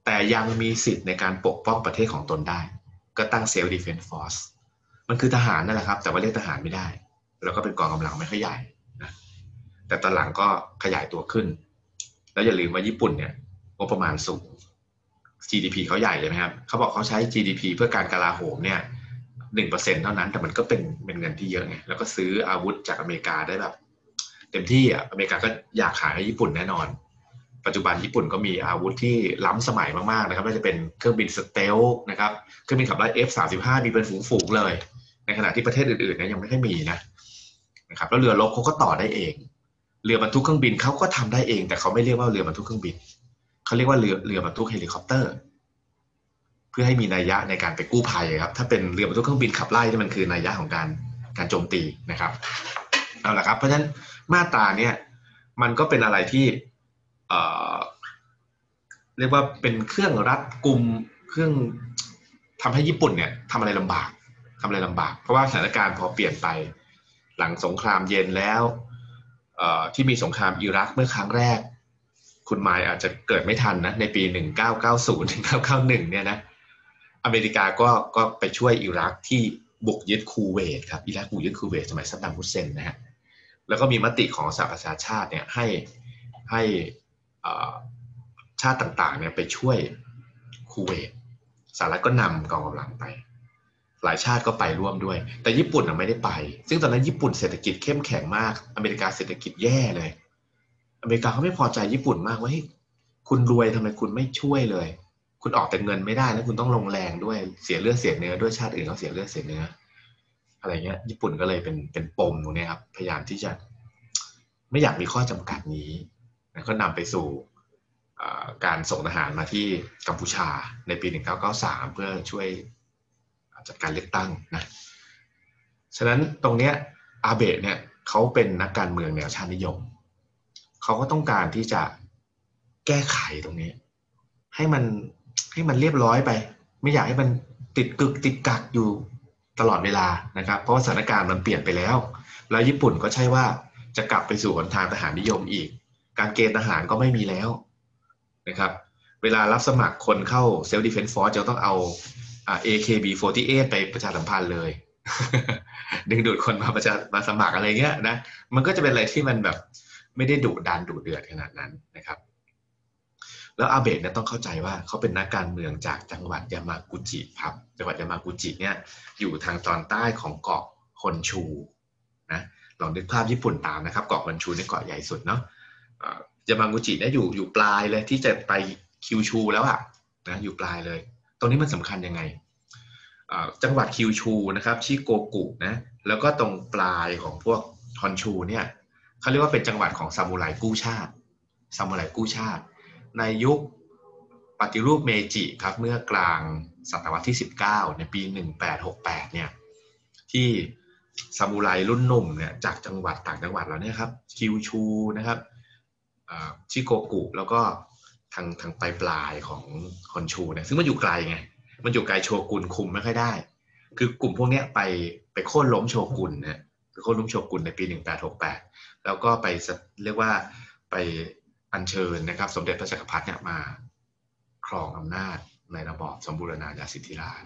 แต่ยังมีสิทธิ์ในการปกป้องประเทศของตนได้ ก็ตั้ง self defense force มันคือทหารนั่นแหละครับ แต่ว่าเรียกทหารไม่ได้ แล้วก็เป็นกองกำลังไม่ค่อยใหญ่นะแต่ตอนหลังก็ขยายตัวขึ้น แล้วอย่าลืมว่าญี่ปุ่นเนี่ยงบประมาณสูง GDP เขาใหญ่เลยไหมครับเขาบอกเขาใช้ GDP เพื่อการกลาโหมเนี่ยหนึ่งเปอร์เซ็นเท่านั้น แต่มันก็เป็นเป็นเงินที่เยอะไงแล้วก็ซื้ออาวุธจากอเมริกาได้แบบ เต็มที่อะอเมริกาก็อยากขายให้ญี่ปุ่นแน่นอน ปัจจุบันญี่ปุ่นก็มีอาวุธที่ล้ำสมัยมากๆนะครับไม่ว่าจะเป็นเครื่องบิน stealth นะครับเครื่องบินขับไล่ F35 มีเป็นฝูงๆเลย ในขณะที่ประเทศอื่นๆเนี่ยยังไม่ค่อยมีนะนะครับแล้วเรือรบเขาก็ต่อได้เอง เรือบรรทุกเครื่องบินเขาก็ทำได้เอง แต่เขาไม่เรียกว่าเรือบรรทุกเครื่องบิน เขาเรียกว่าเรือเรือบรรทุกเฮลิคอปเตอร์ เพื่อให้มีนัยยะในการไปกู้ภัยครับ ถ้าเป็นเรือบรรทุกเครื่องบินขับไล่ที่มันคือนัยยะของการการโจมตีนะครับเอาละครับ เพราะฉะนั้นมาตราเนี่ยมันก็เป็นอะไรที่เเรียกว่าเป็นเครื่องรัดกุมเครื่องทำให้ญี่ปุ่นเนี่ยทำอะไรลำบากทำอะไรลำบาก เพราะว่าสถานการณ์พอเปลี่ยนไปหลังสงครามเย็นแล้วที่มีสงครามอิรักเมื่อครั้งแรก คุณหมายอาจจะเกิดไม่ทันนะในปี 1990 1991 เนี่ยนะอเมริกาก็ก็ไปช่วยอิรักที่บุกยึดคูเวตครับอิรักบุกยึดคูเวตสมัยซัดดัมฮุสเซนนะฮะแล้วก็มีมติของสหประชาชาติเนี่ยให้ให้ชาติต่างๆเนี่ยไปช่วยคูเวตสหรัฐก็นำกองกำลังไป หลายชาติก็ไปร่วมด้วย แต่ญี่ปุ่นไม่ได้ไป ซึ่งตอนนั้นญี่ปุ่นเศรษฐกิจเข้มแข็งมาก อเมริกาเศรษฐกิจแย่เลย อเมริกาเขาไม่พอใจญี่ปุ่นมากว่าเฮ้ยคุณรวยทำไมคุณไม่ช่วยเลย คุณออกแต่เงินไม่ได้แล้วคุณต้องลงแรงด้วยเสียเลือดเสียเนื้อด้วยชาติอื่นเขาเสียเลือดเสียเนื้ออะไรเงี้ย ญี่ปุ่นก็เลยเป็นเป็นปมตรงนี้ครับ พยายามที่จะไม่อยากมีข้อจำกัดนี้ก็นำไปสู่การส่งทหารมาที่กัมพูชาในปี 1993 เพื่อช่วยจัดการเลือกตั้งนะฉะนั้นตรงเนี้ยอาเบะเนี่ยเขาเป็นนักการเมืองแนวชาตินิยม เขาก็ต้องการที่จะแก้ไขตรงนี้ ให้มันให้มันเรียบร้อยไป ไม่อยากให้มันติดกึกติดกักอยู่ตลอดเวลานะครับ เพราะว่าสถานการณ์มันเปลี่ยนไปแล้ว แล้วญี่ปุ่นก็ใช่ว่าจะกลับไปสู่หนทางทหารนิยมอีก การเกณฑ์ทหารก็ไม่มีแล้วนะครับ เวลารับสมัครคนเข้า Self-Defense Force จะต้องเอา AKB48 ไปประชาสัมพันธ์เลย ดึงดูดคนมาประชามาสมัครอะไรเงี้ยนะ มันก็จะเป็นอะไรที่มันแบบ ไม่ได้ดุดันดุเดือดขนาดนั้นนะครับ แล้วอาเบะเนี่ยต้องเข้าใจว่าเขาเป็นนักการเมืองจากจังหวัดยามากุจิครับ จังหวัดยามากุจิเนี่ยอยู่ทางตอนใต้ของเกาะฮอนชูนะลองนึกภาพญี่ปุ่นตามนะครับ เกาะฮอนชูในเกาะใหญ่สุดเนาะยามากุจิเนี่ยอยู่อยู่ปลายเลยที่จะไปคิวชูแล้วอะนะอยู่ปลายเลย ตรงนี้มันสำคัญยังไงจังหวัดคิวชูนะครับชิโกกุนะแล้วก็ตรงปลายของพวกฮอนชูเนี่ย เขาเรียกว่าเป็นจังหวัดของซามูไรกู้ชาติซามูไรกู้ชาติ ในยุคปฏิรูปเมจิครับเมื่อกลางศตวรรษที่ 19 ในปี 1868 เนี่ยที่ซามูไรรุ่นหนุ่มเนี่ยจากจังหวัดต่างจังหวัดเราเนี่ยครับคิวชูนะครับชิโกกุแล้วก็ทางทางปลายปลายของคอนชูเนี่ยซึ่งมันอยู่ไกลไง มันอยู่ไกลโชกุนคุมไม่ค่อยได้ คือกลุ่มพวกนี้ไปไปโค่นล้มโชกุนนะไปโค่นล้มโชกุนในปี 1868 แล้วก็ไปเรียกว่าไปอัญเชิญนะครับ สมเด็จพระจักรพรรดิเนี่ยมาครองอำนาจในระบอบสมบูรณาญาสิทธิราช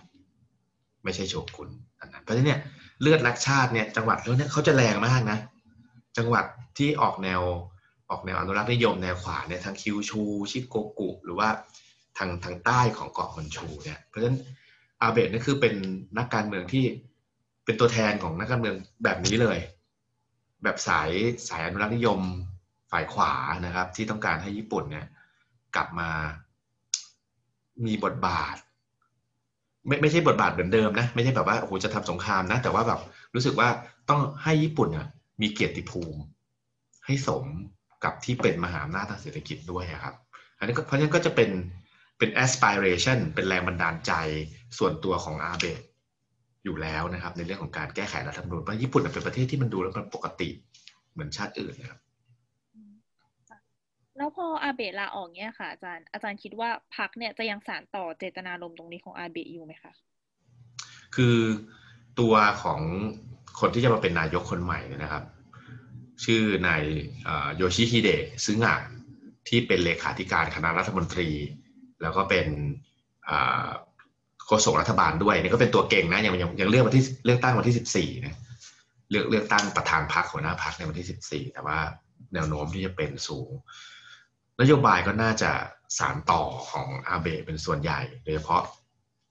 ไม่ใช่โชกุนอันนั้นเพราะฉะนั้นเนี่ยเลือดรักชาติเนี่ยจังหวัดแล้วเนี่ยเขาจะแรงมากนะ จังหวัดที่ออกแนวออกแนวอนุรักษ์นิยมแนวขวาเนี่ยทางคิวชูชิโกกุหรือว่าทางทางใต้ของเกาะฮอนชูเนี่ยเพราะฉะนั้นอาเบะนี่คือเป็นนักการเมืองที่เป็นตัวแทนของนักการเมืองแบบนี้เลย แบบสายสายอนุรักษ์นิยมฝ่ายขวานะครับ ที่ต้องการให้ญี่ปุ่นเนี่ยกลับมามีบทบาท ไม่ไม่ใช่บทบาทเหมือนเดิมนะไม่ใช่แบบว่าโอ้โหจะทำสงครามนะ แต่ว่าแบบรู้สึกว่าต้องให้ญี่ปุ่นเนี่ยมีเกียรติภูมิ ให้สมกับที่เป็นมหาอำนาจทางเศรษฐกิจด้วยครับ อันนี้เพราะฉะนั้นก็จะเป็นเป็น aspiration เป็นแรงบันดาลใจส่วนตัวของอาเบะ อยู่แล้วนะครับ ในเรื่องของการแก้ไขรัฐธรรมนูญเพราะญี่ปุ่นเป็นประเทศที่มันดูแล้วมันปกติเหมือนชาติอื่นนะครับแแล้วพออาเบะลาออกเนี่ยค่ะ อาจารย์อาจารย์คิดว่าพักเนี่ยจะยังสานต่อเจตนารมณ์ตรงนี้ของอาเบะอยู่ไหมคะคือตัวของคนที่จะมาเป็นนายกคนใหม่นะครับ ชื่อนายโยชิฮิเดะซึงะที่เป็นเลขาธิการคณะรัฐมนตรี แล้วก็เป็น โฆษกรัฐบาลด้วยนี่ก็เป็นตัวเก่งนะยังยังยังเลือกวันที่เลือกตั้งวันที่สิบสี่นะเลือกเลือกตั้งประธานพรรคหัวหน้าพรรคในวันที่สิบสี่แต่ว่าแนวโน้มที่จะเป็นสูง นโยบายก็น่าจะสารต่อของอาเบเป็นส่วนใหญ่โดยเฉพาะ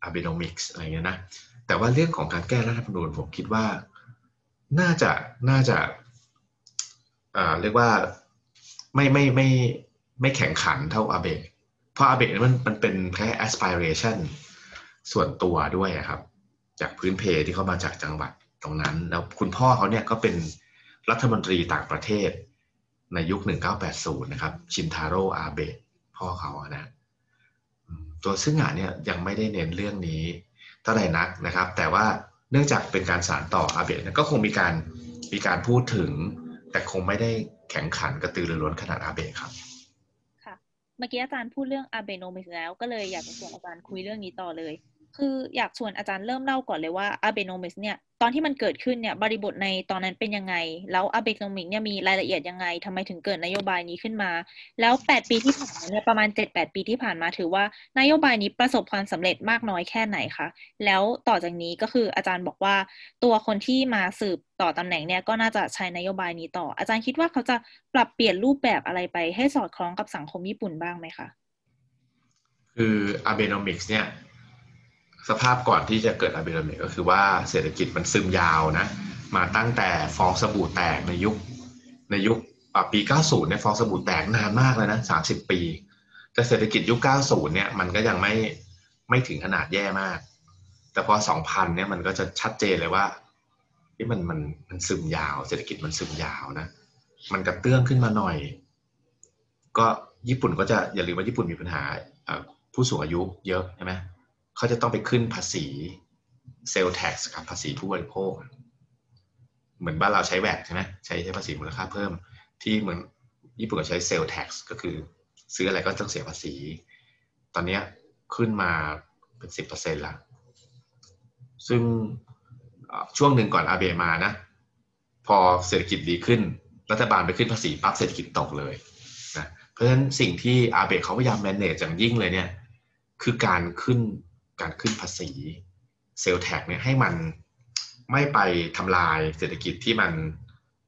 อาเบโนมิกส์อะไรเงี้ยนะแต่ว่าเรื่องของการแก้รัฐธรรมนูญผมคิดว่าน่าจะน่าจะอ่าเรียกว่าไม่ไม่ไม่ไม่แข่งขันเท่าอาเบะเพราะอาเบะมันมันเป็นแค่ aspiration ส่วนตัวด้วยครับ จากพื้นเพที่เขามาจากจังหวัดตรงนั้น แล้วคุณพ่อเขาเนี่ยก็เป็นรัฐมนตรีต่างประเทศ ในยุค 1980 นะครับ ชินทาโร่อาเบะพ่อเขานะตัวซึ่งอะเนี่ยยังไม่ได้เน้นเรื่องนี้เท่าไหร่นักนะครับ แต่ว่าเนื่องจากเป็นการสารต่ออาเบะก็คงมีการมีการพูดถึง แต่คงไม่ได้แข่งขันกระตือรือร้นขนาดอาเบะครับค่ะเมื่อกี้อาจารย์พูดเรื่องอาเบโนมิกแล้ว ก็เลยอยากจะชวนอาจารย์คุยเรื่องนี้ต่อเลย คืออยากชวนอาจารย์เริ่มเล่าก่อนเลยว่า Abenomics เนี่ยตอนที่มันเกิดขึ้นเนี่ยบริบทในตอนนั้นเป็นยังไง แล้ว Abenomics เนี่ยมีรายละเอียดยังไงทำไมถึงเกิดนโยบายนี้ขึ้นมา แล้ว 8 ปีที่ผ่านมาเนี่ยประมาณ 7-8 ปีที่ผ่านมาถือว่านโยบายนี้ประสบความสำเร็จมากน้อยแค่ไหนคะแล้วต่อจากนี้ก็คืออาจารย์บอกว่าตัวคนที่มาสืบต่อตำแหน่งเนี่ยก็น่าจะใช้นโยบายนี้ต่อ อาจารย์คิดว่าเขาจะปรับเปลี่ยนรูปแบบอะไรไปให้สอดคล้องกับสังคมญี่ปุ่นบ้างไหมคะคืออาเบโนมิกส์เนี่ย สภาพก่อนที่จะเกิดอาเบโนมิกก็คือว่าเศรษฐกิจมันซึมยาวนะ มาตั้งแต่ฟองสบู่แตกในยุค ในยุคปี 90 เนี่ยฟองสบู่แตกนานมากเลยนะ 30 ปี แต่เศรษฐกิจยุค 90 เนี่ยมันก็ยังไม่ไม่ถึงขนาดแย่มาก แต่พอ 2000 เนี่ยมันก็จะชัดเจนเลยว่าที่มันมันมันซึมยาว เศรษฐกิจมันซึมยาวนะ มันกระเตื้องขึ้นมาหน่อย ก็ญี่ปุ่นก็จะอย่าลืมว่าญี่ปุ่นมีปัญหาผู้สูงอายุเยอะใช่ไหม เขาจะต้องไปขึ้นภาษี sales tax ครับภาษีผู้บริโภค เหมือนบ้านเราใช้ VAT ใช่ไหมใช้ใช้ภาษีมูลค่าเพิ่ม ที่เหมือนญี่ปุ่นก็ใช้ sales tax ก็คือ ซื้ออะไรก็ต้องเสียภาษี ตอนนี้ขึ้นมาเป็นสิบเปอร์เซ็นต์ละซึ่งช่วงหนึ่งก่อนอาเบมานะ พอเศรษฐกิจดีขึ้น รัฐบาลไปขึ้นภาษีปั๊บเศรษฐกิจตกเลยนะเพราะฉะนั้นสิ่งที่อาเบเขาพยายาม manage อย่างยิ่งเลยเนี่ย คือการขึ้น การขึ้นภาษี sales tax เนี่ยให้มันไม่ไปทำลายเศรษฐกิจที่มัน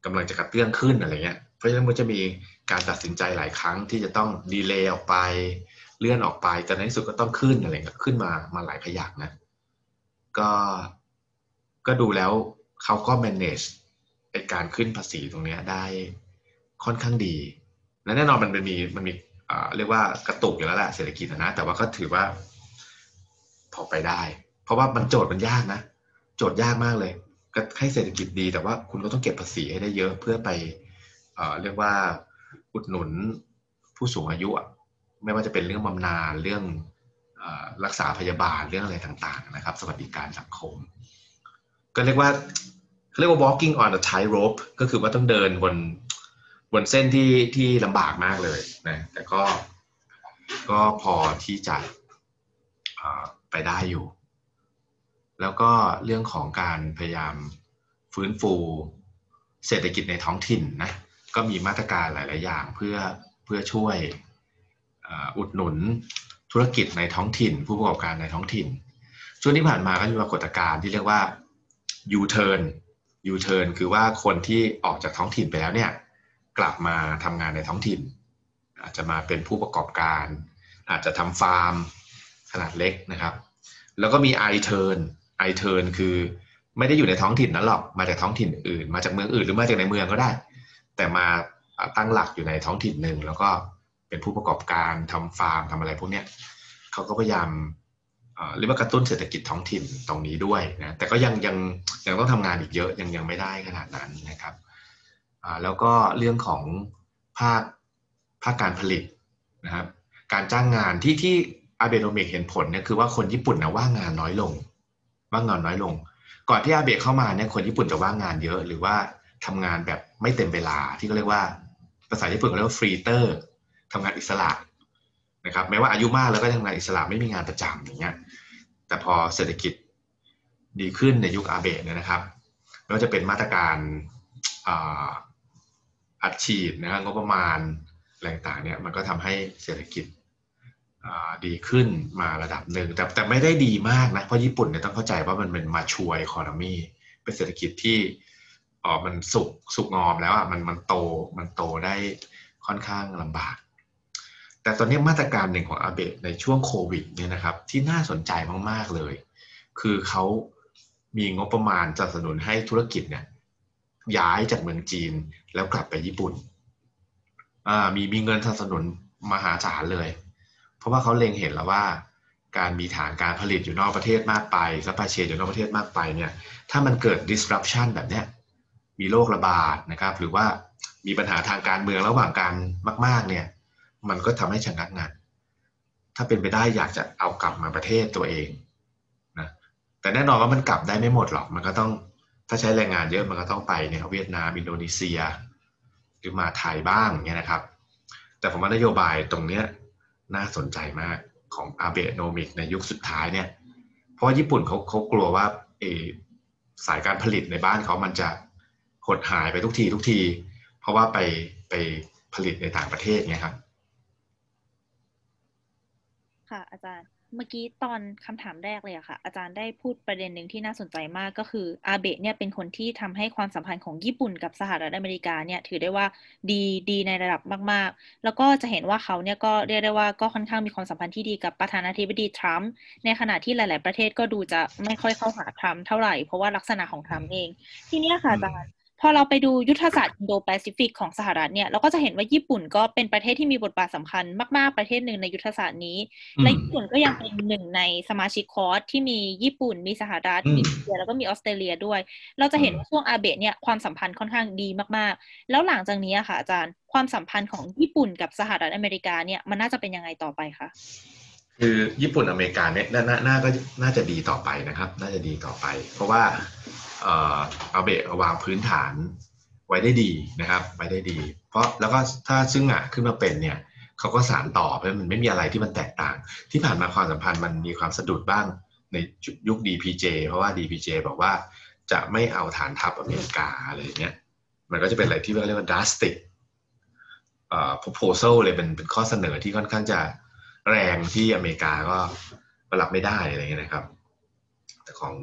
กำลังจะกระเตื้องขึ้นอะไรเงี้ย เพราะฉะนั้นมันจะมีการตัดสินใจหลายครั้งที่จะต้อง delay ออกไปเลื่อนออกไปจนในที่สุดก็ต้องขึ้นอะไรเงี้ยขึ้นมามาหลายขยักนะ ก็ก็ดูแล้วเขาก็ manage ไอการขึ้นภาษีตรงนี้ได้ค่อนข้างดีและแน่นอนมันมีมันมีเรียกว่ากระตุกอยู่แล้วแหละเศรษฐกิจนะแต่ว่าก็ถือว่า พอไปได้ เพราะว่ามันโจทย์มันยากนะ โจทย์ยากมากเลย ก็ให้เศรษฐกิจดีแต่ว่าคุณก็ต้องเก็บภาษีให้ได้เยอะเพื่อไปเอเรียกว่าอุดหนุนผู้สูงอายุไม่ว่าจะเป็นเรื่องบำนาญเรื่องรักษาพยาบาลเรื่องอะไรต่างๆนะครับ สวัสดิการสังคม ก็เรียกว่าเรียกว่า walking on a tightrope ก็คือว่าต้องเดินบนบนเส้นที่ที่ลำบากมากเลยนะแต่ก็ก็พอที่จะ ไปได้อยู่ แล้วก็เรื่องของการพยายามฟื้นฟูเศรษฐกิจในท้องถิ่นนะก็มีมาตรการหลาย ๆ อย่างเพื่อเพื่อช่วยอุดหนุนธุรกิจในท้องถิ่น ผู้ประกอบการในท้องถิ่น ช่วงที่ผ่านมาก็มีปรากฏการณ์ที่เรียกว่า U-turn U-turn คือว่าคนที่ออกจากท้องถิ่นไปแล้วเนี่ยกลับมาทำงานในท้องถิ่น อาจจะมาเป็นผู้ประกอบการ อาจจะทำฟาร์มขนาดเล็กนะครับ แล้วก็มี i turn i turn คือไม่ได้อยู่ในท้องถิ่นนั้นหรอก มาจากท้องถิ่นอื่น มาจากเมืองอื่นหรือมาจากในเมืองก็ได้ แต่มาตั้งหลักอยู่ในท้องถิ่นหนึ่งแล้วก็เป็นผู้ประกอบการทำฟาร์มทำอะไรพวกนี้เขาก็พยายามเรียกว่ากระตุ้นเศรษฐกิจท้องถิ่นตรงนี้ด้วยนะ แต่ก็ยังยังยังต้องทำงานอีกเยอะยังยังไม่ได้ขนาดนั้นนะครับแล้วก็เรื่องของภาคภาคการผลิตนะครับ การจ้างงานที่ที่ อาเบโนมิกเห็นผลเนี่ยคือว่าคนญี่ปุ่นนะว่างงานน้อยลง ว่างงานน้อยลง ก่อนที่อาเบะเข้ามาเนี่ยคนญี่ปุ่นจะว่างงานเยอะ หรือว่าทำงานแบบไม่เต็มเวลาที่เขาเรียกว่าภาษาญี่ปุ่นเขาเรียกว่าフリーター ทำงานอิสระนะครับแม้ว่าอายุมากแล้วก็ทำงานอิสระไม่มีงานประจำอย่างเงี้ยแต่พอเศรษฐกิจดีขึ้นในยุคอาเบะเนี่ยนะครับไม่ว่าจะเป็นมาตรการอัดฉีดนะครับงบประมาณแรงต่างเนี่ยมันก็ทำให้เศรษฐกิจ ดีขึ้นมาระดับหนึ่งแต่แต่ไม่ได้ดีมากนะ เพราะญี่ปุ่นเนี่ยต้องเข้าใจว่ามันเป็นมาช่วยคอนมีเป็นเศรษฐกิจที่อ๋อมันสุกสุกงอมแล้วอะมันมันโตมันโตได้ค่อนข้างลำบาก แต่ตอนนี้มาตรการหนึ่งของอาเบะในช่วงโควิดเนี่ยนะครับ ที่น่าสนใจมาก ๆ เลย คือเขามีงบประมาณสนับสนุนให้ธุรกิจเนี่ยย้ายจากเมืองจีนแล้วกลับไปญี่ปุ่น อ่ามีมีเงินสนับสนุนมหาศาลเลย เพราะว่าเขาเล็งเห็นแล้วว่า การมีฐานการผลิตอยู่นอกประเทศมากไป supply chain อยู่นอกประเทศมากไปเนี่ยถ้ามันเกิด disruption แบบเนี้ยมีโรคระบาดนะครับ หรือว่ามีปัญหาทางการเมืองระหว่างกันมาก ๆ เนี่ย มันก็ทำให้ชะงักงาน ถ้าเป็นไปได้อยากจะเอากลับมาประเทศตัวเองนะแต่แน่นอนว่ามันกลับได้ไม่หมดหรอก มันก็ต้องถ้าใช้แรงงานเยอะมันก็ต้องไปเนี่ยเวียดนามอินโดนีเซีย หรือมาไทยบ้างเนี่ยนะครับ แต่ผมว่านโยบายตรงเนี้ย น่าสนใจมากของอาเบโนมิกในยุคสุดท้ายเนี่ย เพราะญี่ปุ่นเขาเขากลัวว่าสายการผลิตในบ้านเขามันจะหดหายไปทุกทีทุกที เพราะว่าไปไปผลิตในต่างประเทศไงครับ ค่ะอาจารย์ เมื่อกี้ตอนคำถามแรกเลยอะค่ะ อาจารย์ได้พูดประเด็นหนึ่งที่น่าสนใจมากก็คืออาเบะเนี่ยเป็นคนที่ทำให้ความสัมพันธ์ของญี่ปุ่นกับสหรัฐอเมริกาเนี่ยถือได้ว่าดีดีในระดับมาก ๆ แล้วก็จะเห็นว่าเขาเนี่ยก็เรียกได้ว่าก็ค่อนข้างมีความสัมพันธ์ที่ดีกับประธานาธิบดีทรัมป์ในขณะที่หลาย ๆ ประเทศก็ดูจะไม่ค่อยเข้าหาทรัมป์เท่าไหร่เพราะว่าลักษณะของทรัมป์เอง ทีนี้ค่ะอาจารย์ ถ้าเราไปดูยุทธศาสตร์อินโดแปซิฟิกของสหรัฐเนี่ยเราก็จะเห็นว่าญี่ปุ่นก็เป็นประเทศที่มีบทบาทสำคัญมาก ๆ ประเทศหนึ่งในยุทธศาสตร์นี้ และญี่ปุ่นก็ยังเป็นหนึ่งในสมาชิกคอร์สที่มีญี่ปุ่นมีสหรัฐมีอินเดียแล้วก็มีออสเตรเลียด้วย เราจะเห็นว่าช่วงอาเบะเนี่ยความสัมพันธ์ค่อนข้างดีมาก ๆ แล้วหลังจากนี้ค่ะอาจารย์ความสัมพันธ์ของญี่ปุ่นกับสหรัฐอเมริกาเนี่ยมันน่าจะเป็นยังไงต่อไปคะคือญี่ปุ่นอเมริกาเนี่ยน่าน่าก็น่าจะดีต่อไปนะครับ น่าจะดีต่อไป เพราะว่าเอ่อาเบะวางพื้นฐานไว้ได้ดีนะครับไว้ได้ดี เพราะแล้วก็ถ้าซึ่งอะขึ้นมาเป็นเนี่ยเขาก็สารต่อเพราะมันไม่มีอะไรที่มันแตกต่าง ที่ผ่านมาความสัมพันธ์มันมีความสะดุดบ้างในยุค DPJ เพราะว่า DPJ บอกว่าจะไม่เอาฐานทัพอเมริกาอะไรเงี้ยมันก็จะเป็นอะไรที่เรียกว่า drastic เอ่อ proposal เลยเป็นเป็นข้อเสนอที่ค่อนข้างจะแรงที่อเมริกาก็รับไม่ได้อะไรเงี้ยนะครับ แต่ของ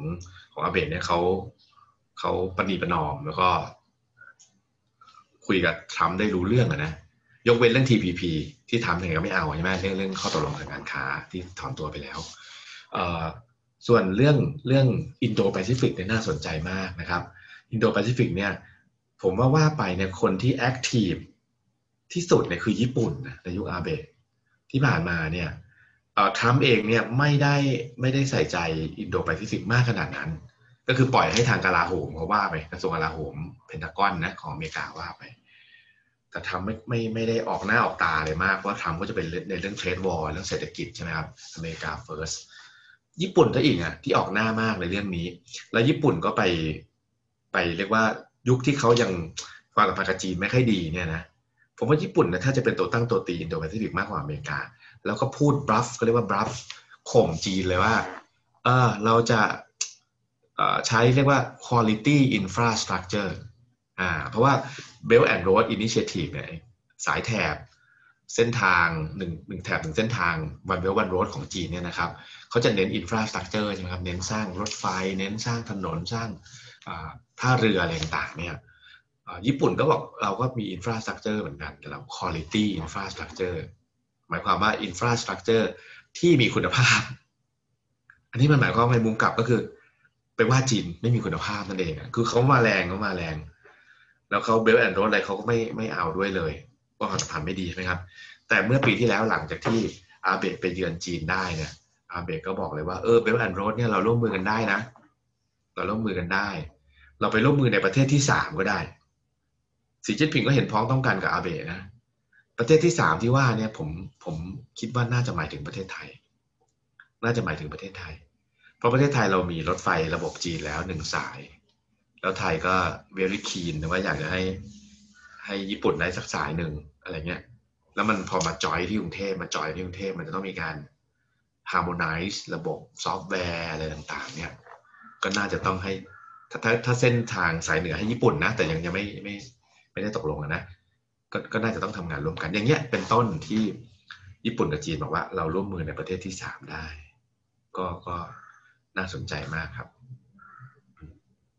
ของอาเบนเนี่ยเขา เขาปณีประนอมแล้วก็ คุยกับทรัมป์ได้รู้เรื่องนะยกเว้นเรื่อง TPP ที่ทำยังไงก็ไม่เอาใช่ไหมเรื่องเรื่องข้อตกลงทางการค้าที่ถอนตัวไปแล้วส่วนเรื่องเรื่องอินโดแปซิฟิกเนี่ยน่าสนใจมากนะครับ อินโดแปซิฟิกเนี่ย ผมว่าว่าไปเนี่ยคนที่ active ที่สุดเนี่ยคือญี่ปุ่นนะในยุคอาเบะที่ผ่านมาเนี่ยทรัมป์เองเนี่ยไม่ได้ไม่ได้ใส่ใจอินโดแปซิฟิกมากขนาดนั้น ก็คือปล่อยให้ทางกลาโหมเขาว่าไปกระทรวงกลาโหมเพนทากอนนะของอเมริกาว่าไป แต่ทรัมป์ไม่ไม่ไม่ได้ออกหน้าออกตาเลยมากเพราะทรัมป์ก็จะเป็นในเรื่อง trade war เรื่องเศรษฐกิจใช่ไหมครับ America First ญี่ปุ่นก็อีกอะที่ออกหน้ามากในเรื่องนี้ แล้วญี่ปุ่นก็ไปไปเรียกว่ายุคที่เขายังความสัมพันธ์กับจีนไม่ค่อยดีเนี่ยนะผมว่าญี่ปุ่นนะถ้าจะเป็นตัวตั้งตัวตีอินโดแปซิฟิกมากกว่าอเมริกา แล้วก็พูด bluff ก็เรียกว่า bluff ข่มจีนเลยว่า เออเราจะ ใช้เรียกว่า quality infrastructure อ่าเพราะว่า Belt and Road Initiative เนี่ยสายแถบเส้นทางหนึ่งหนึ่งแถบหนึ่งเส้นทาง One Belt One Road ของจีนเนี่ยนะครับเขาจะเน้น infrastructure ใช่ไหมครับเน้นสร้างรถไฟ เน้นสร้างถนนสร้างท่าเรืออะไรต่างๆเนี่ยญี่ปุ่นก็บอกเราก็มี infrastructure เหมือนกันแต่เรา quality infrastructure หมายความว่า infrastructure ที่มีคุณภาพ อันนี้มันหมายความในมุมกลับก็คือ ว่าจีนไม่มีคุณภาพนั่นเองคือเขามาแรงเขามาแรง แล้วเขา Belt and Road อะไรเขาก็ไม่ไม่เอาด้วยเลยว่าความสัมพันธ์ไม่ดีใช่ไหมครับ แต่เมื่อปีที่แล้วหลังจากที่อาเบะไปเยือนจีนได้เนี่ยอาเบะก็บอกเลยว่าเออ Belt and Road เนี่ยเราร่วมมือกันได้นะ เราร่วมมือกันได้ เราไปร่วมมือในประเทศที่สามก็ได้สีจิ้นผิงก็เห็นพ้องต้องกันกับอาเบะนะ ประเทศที่สามที่ว่าเนี่ยผมผมคิดว่าน่าจะหมายถึงประเทศไทย น่าจะหมายถึงประเทศไทย เพราะประเทศไทยเรามีรถไฟระบบจีนแล้วหนึ่งสาย แล้วไทยก็ very keen ว่าอยากจะให้ให้ญี่ปุ่นได้สักสายหนึ่งอะไรเงี้ย แล้วมันพอมาจอยที่กรุงเทพมาจอยที่กรุงเทพมันจะต้องมีการ harmonize ระบบซอฟต์แวร์อะไรต่างๆ เนี่ย ก็น่าจะต้องให้ถ้าถ้าถ้าเส้นทางสายเหนือให้ญี่ปุ่นนะ แต่ยังยังไม่ไม่ไม่ได้ตกลงนะก็ก็น่าจะต้องทำงานร่วมกัน อย่างเงี้ยเป็นต้นที่ญี่ปุ่นกับจีนบอกว่าเราร่วมมือในประเทศที่สามได้ ก็ก็ น่าสนใจมากครับ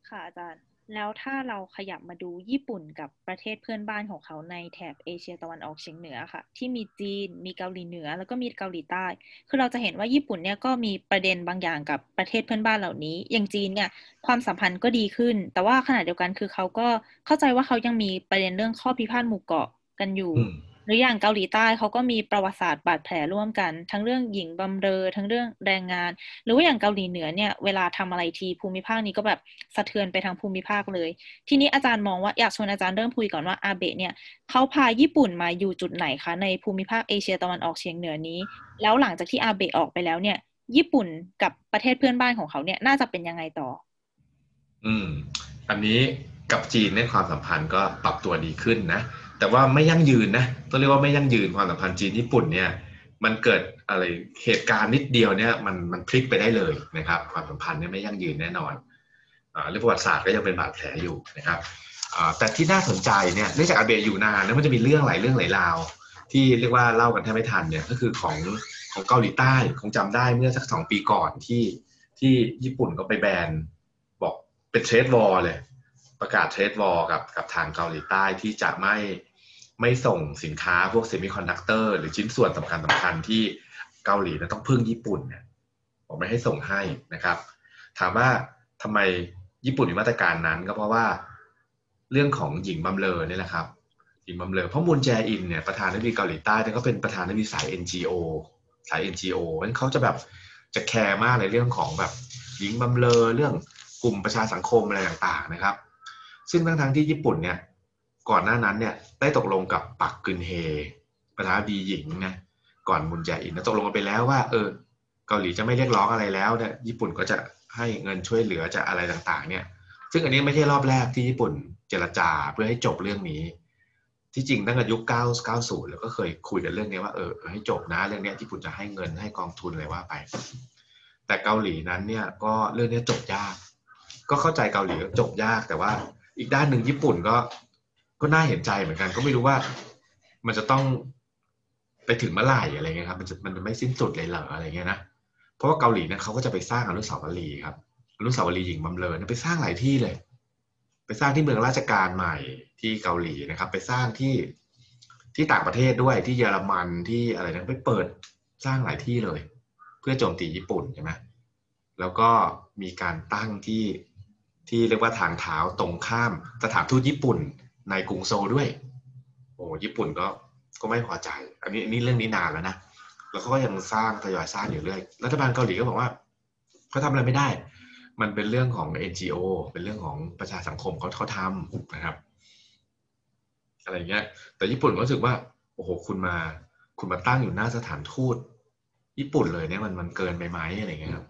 ค่ะอาจารย์แล้วถ้าเราขยับมาดูญี่ปุ่นกับประเทศเพื่อนบ้านของเขาในแถบเอเชียตะวันออกเฉียงเหนือค่ะ ที่มีจีนมีเกาหลีเหนือ แล้วก็มีเกาหลีใต้ คือเราจะเห็นว่าญี่ปุ่นเนี่ยก็มีประเด็นบางอย่างกับประเทศเพื่อนบ้านเหล่านี้ อย่างจีนเนี่ยความสัมพันธ์ก็ดีขึ้น แต่ว่าขณะเดียวกันคือเขาก็เข้าใจว่าเขายังมีประเด็นเรื่องข้อพิพาทหมู่เกาะกันอยู่อืม หรืออย่างเกาหลีใต้เขาก็มีประวัติศาสตร์บาดแผลร่วมกัน ทั้งเรื่องหญิงบำเรอ ทั้งเรื่องแรงงาน หรือว่าอย่างเกาหลีเหนือเนี่ยเวลาทำอะไรทีภูมิภาคนี้ก็แบบสะเทือนไปทางภูมิภาคเลย ทีนี้อาจารย์มองว่าอยากชวนอาจารย์เริ่มคุยก่อนว่าอาเบะเนี่ยเขาพาญี่ปุ่นมาอยู่จุดไหนคะในภูมิภาคเอเชียตะวันออกเฉียงเหนือนี้ แล้วหลังจากที่อาเบะออกไปแล้วเนี่ย ญี่ปุ่นกับประเทศเพื่อนบ้านของเขาเนี่ยน่าจะเป็นยังไงต่อ อืม อันนี้กับจีนในยความสัมพันธ์ก็ปรับตัวดีขึ้นนะ แต่ว่าไม่ยั่งยืนนะต้องเรียกว่าไม่ยั่งยืนความสัมพันธ์จีนญี่ปุ่นเนี่ยมันเกิดอะไรเหตุการณ์นิดเดียวเนี่ยมันมันพลิกไปได้เลยนะครับ ความสัมพันธ์เนี่ยไม่ยั่งยืนแน่นอนเรื่องประวัติศาสตร์ก็ยังเป็นบาดแผลอยู่นะครับแต่ที่น่าสนใจเนี่ยเนื่องจากอาเบะอยู่นานแล้วมันจะมีเรื่องหลายเรื่องหลายราว ที่เรียกว่าเล่ากันแทบไม่ทันเนี่ยก็คือของของเกาหลีใต้คงจำได้เมื่อสักสองปีก่อนที่ที่ญี่ปุ่นก็ไปแบนบอกเป็น trade war เลย ประกาศ trade war กับกับทางเกาหลีใต้ที่จะไม่ไม่ส่งสินค้าพวกเซมิคอนดักเตอร์หรือชิ้นส่วนสำคัญสำคัญที่เกาหลีนะต้องพึ่งญี่ปุ่นเนี่ยบอกไม่ให้ส่งให้นะครับ ถามว่าทำไมญี่ปุ่นมีมาตรการนั้นก็เพราะว่าเรื่องของหญิงบำเรอนี่แหละครับหญิงบำเรอเพราะมุนแจอินเนี่ยประธานาธิบดีเกาหลีใต้เนี่ยก็เป็นประธานาธิบดีสาย NGO สาย NGO เพราะฉะนั้นเขาจะแบบจะแคร์มากในเรื่องของแบบหญิงบำเรอเรื่องกลุ่มประชาสังคมอะไรต่างๆนะครับ ซึ่งทั้งทั้งที่ญี่ปุ่นเนี่ย ก่อนหน้านั้นเนี่ยได้ตกลงกับปักกึนฮเย ประธานาธิบดีหญิงนะก่อนมุนแจอินนะตกลงกันไปแล้วว่า เออ เกาหลีจะไม่เรียกร้องอะไรแล้วเนี่ยญี่ปุ่นก็จะให้เงินช่วยเหลือจะอะไรต่างๆ เนี่ย ซึ่งอันนี้ไม่ใช่รอบแรกที่ญี่ปุ่นเจรจาเพื่อให้จบเรื่องนี้ ที่จริงตั้งแต่ยุค 9 90 แล้วก็เคยคุยกันเรื่องนี้ว่าเออให้จบนะเรื่องนี้ญี่ปุ่นจะให้เงินให้กองทุนอะไรว่าไป แต่เกาหลีนั้นเนี่ยก็เรื่องนี้จบยาก ก็เข้าใจเกาหลีก็จบยากแต่ว่า อีกด้านหนึ่งญี่ปุ่นก็ก็น่าเห็นใจเหมือนกัน ก็ไม่รู้ว่ามันจะต้องไปถึงเมื่อไหร่อะไรเงี้ยครับ มันจะมันไม่สิ้นสุดเลยเหรออะไรเงี้ยนะเพราะว่าเกาหลีเนี่ยเขาก็จะไปสร้างอนุสาวรีย์ครับอนุสาวรีย์หญิงบำเรอเนี่ยไปสร้างหลายที่เลย ไปสร้างที่เมืองราชการใหม่ที่เกาหลีนะครับ ไปสร้างที่ที่ต่างประเทศด้วยที่เยอรมันที่อะไรนะไปเปิดสร้างหลายที่เลย เพื่อโจมตีญี่ปุ่นใช่ไหมแล้วก็มีการตั้งที่ ที่เรียกว่าทางเท้าตรงข้ามสถานทูตญี่ปุ่นในกรุงโซลด้วย โอ้ญี่ปุ่นก็ก็ไม่พอใจ อันนี้อันนี้เรื่องนี้นานแล้วนะแล้วเขาก็ยังสร้างทยอยสร้างอยู่เรื่อยรัฐบาลเกาหลีก็บอกว่าเขาทำอะไรไม่ได้ มันเป็นเรื่องของ NGO เป็นเรื่องของประชาสังคมเขาเขาทำนะครับ อะไรเงี้ย แต่ญี่ปุ่นก็รู้สึกว่าโอ้โหคุณมา คุณมาตั้งอยู่หน้าสถานทูต ญี่ปุ่นเลยเนี่ยมันมันเกินไปไหมอะไรเงี้ยครับ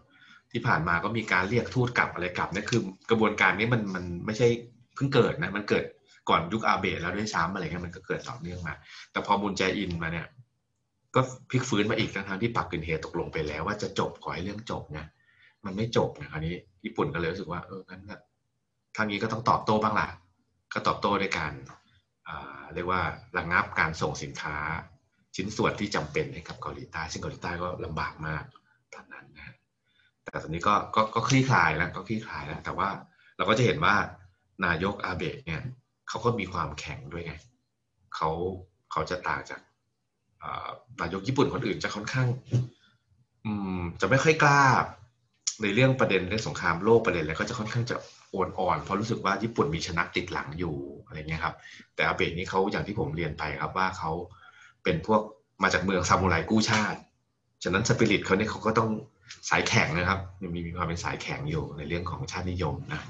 ที่ผ่านมาก็มีการเรียกทูตกลับอะไรกลับนี่คือกระบวนการนี้มันมันไม่ใช่เพิ่งเกิดนะ มันเกิดก่อนยุคอาเบะแล้วด้วยซ้ำอะไรเงี้ยมันก็เกิดต่อเนื่องมา แต่พอมุนแจอินมาเนี่ย ก็พลิกฟื้นมาอีกทั้งที่ปักกึนเฮตกลงไปแล้วว่าจะจบขอให้เรื่องจบนะมันไม่จบนะคราวนี้ญี่ปุ่นก็เลยรู้สึกว่าเอองั้นก็ทางนี้ก็ต้องตอบโต้บ้างล่ะก็ตอบโต้ด้วยการเรียกว่าระงับการส่งสินค้าชิ้นส่วนที่จำเป็นให้กับเกาหลีใต้ซึ่งเกาหลีใต้ก็ลำบากมาก แต่ตอนนี้ก็ก็ก็คลี่คลายแล้วก็คลี่คลายแล้ว แต่ว่าเราก็จะเห็นว่านายกอาเบะเนี่ยเขาก็มีความแข็งด้วยไงเขาเขาจะต่างจากนายกญี่ปุ่นคนอื่นจะค่อนข้าง อืม จะไม่ค่อยกล้า ในเรื่องประเด็นเรื่องสงครามโลกประเด็นอะไรก็จะค่อนข้างจะโอนอ่อนเพราะรู้สึกว่าญี่ปุ่นมีชนะติดหลังอยู่อะไรเงี้ยครับ แต่อาเบะนี่เขาอย่างที่ผมเรียนไปครับว่าเขาเป็นพวกมาจากเมืองซามูไรกู้ชาติ ฉะนั้นสปิริตเขาเนี่ยเขาก็ต้อง สายแข็งนะครับมีมีความเป็นสายแข็งอยู่ในเรื่องของชาตินิยมนะ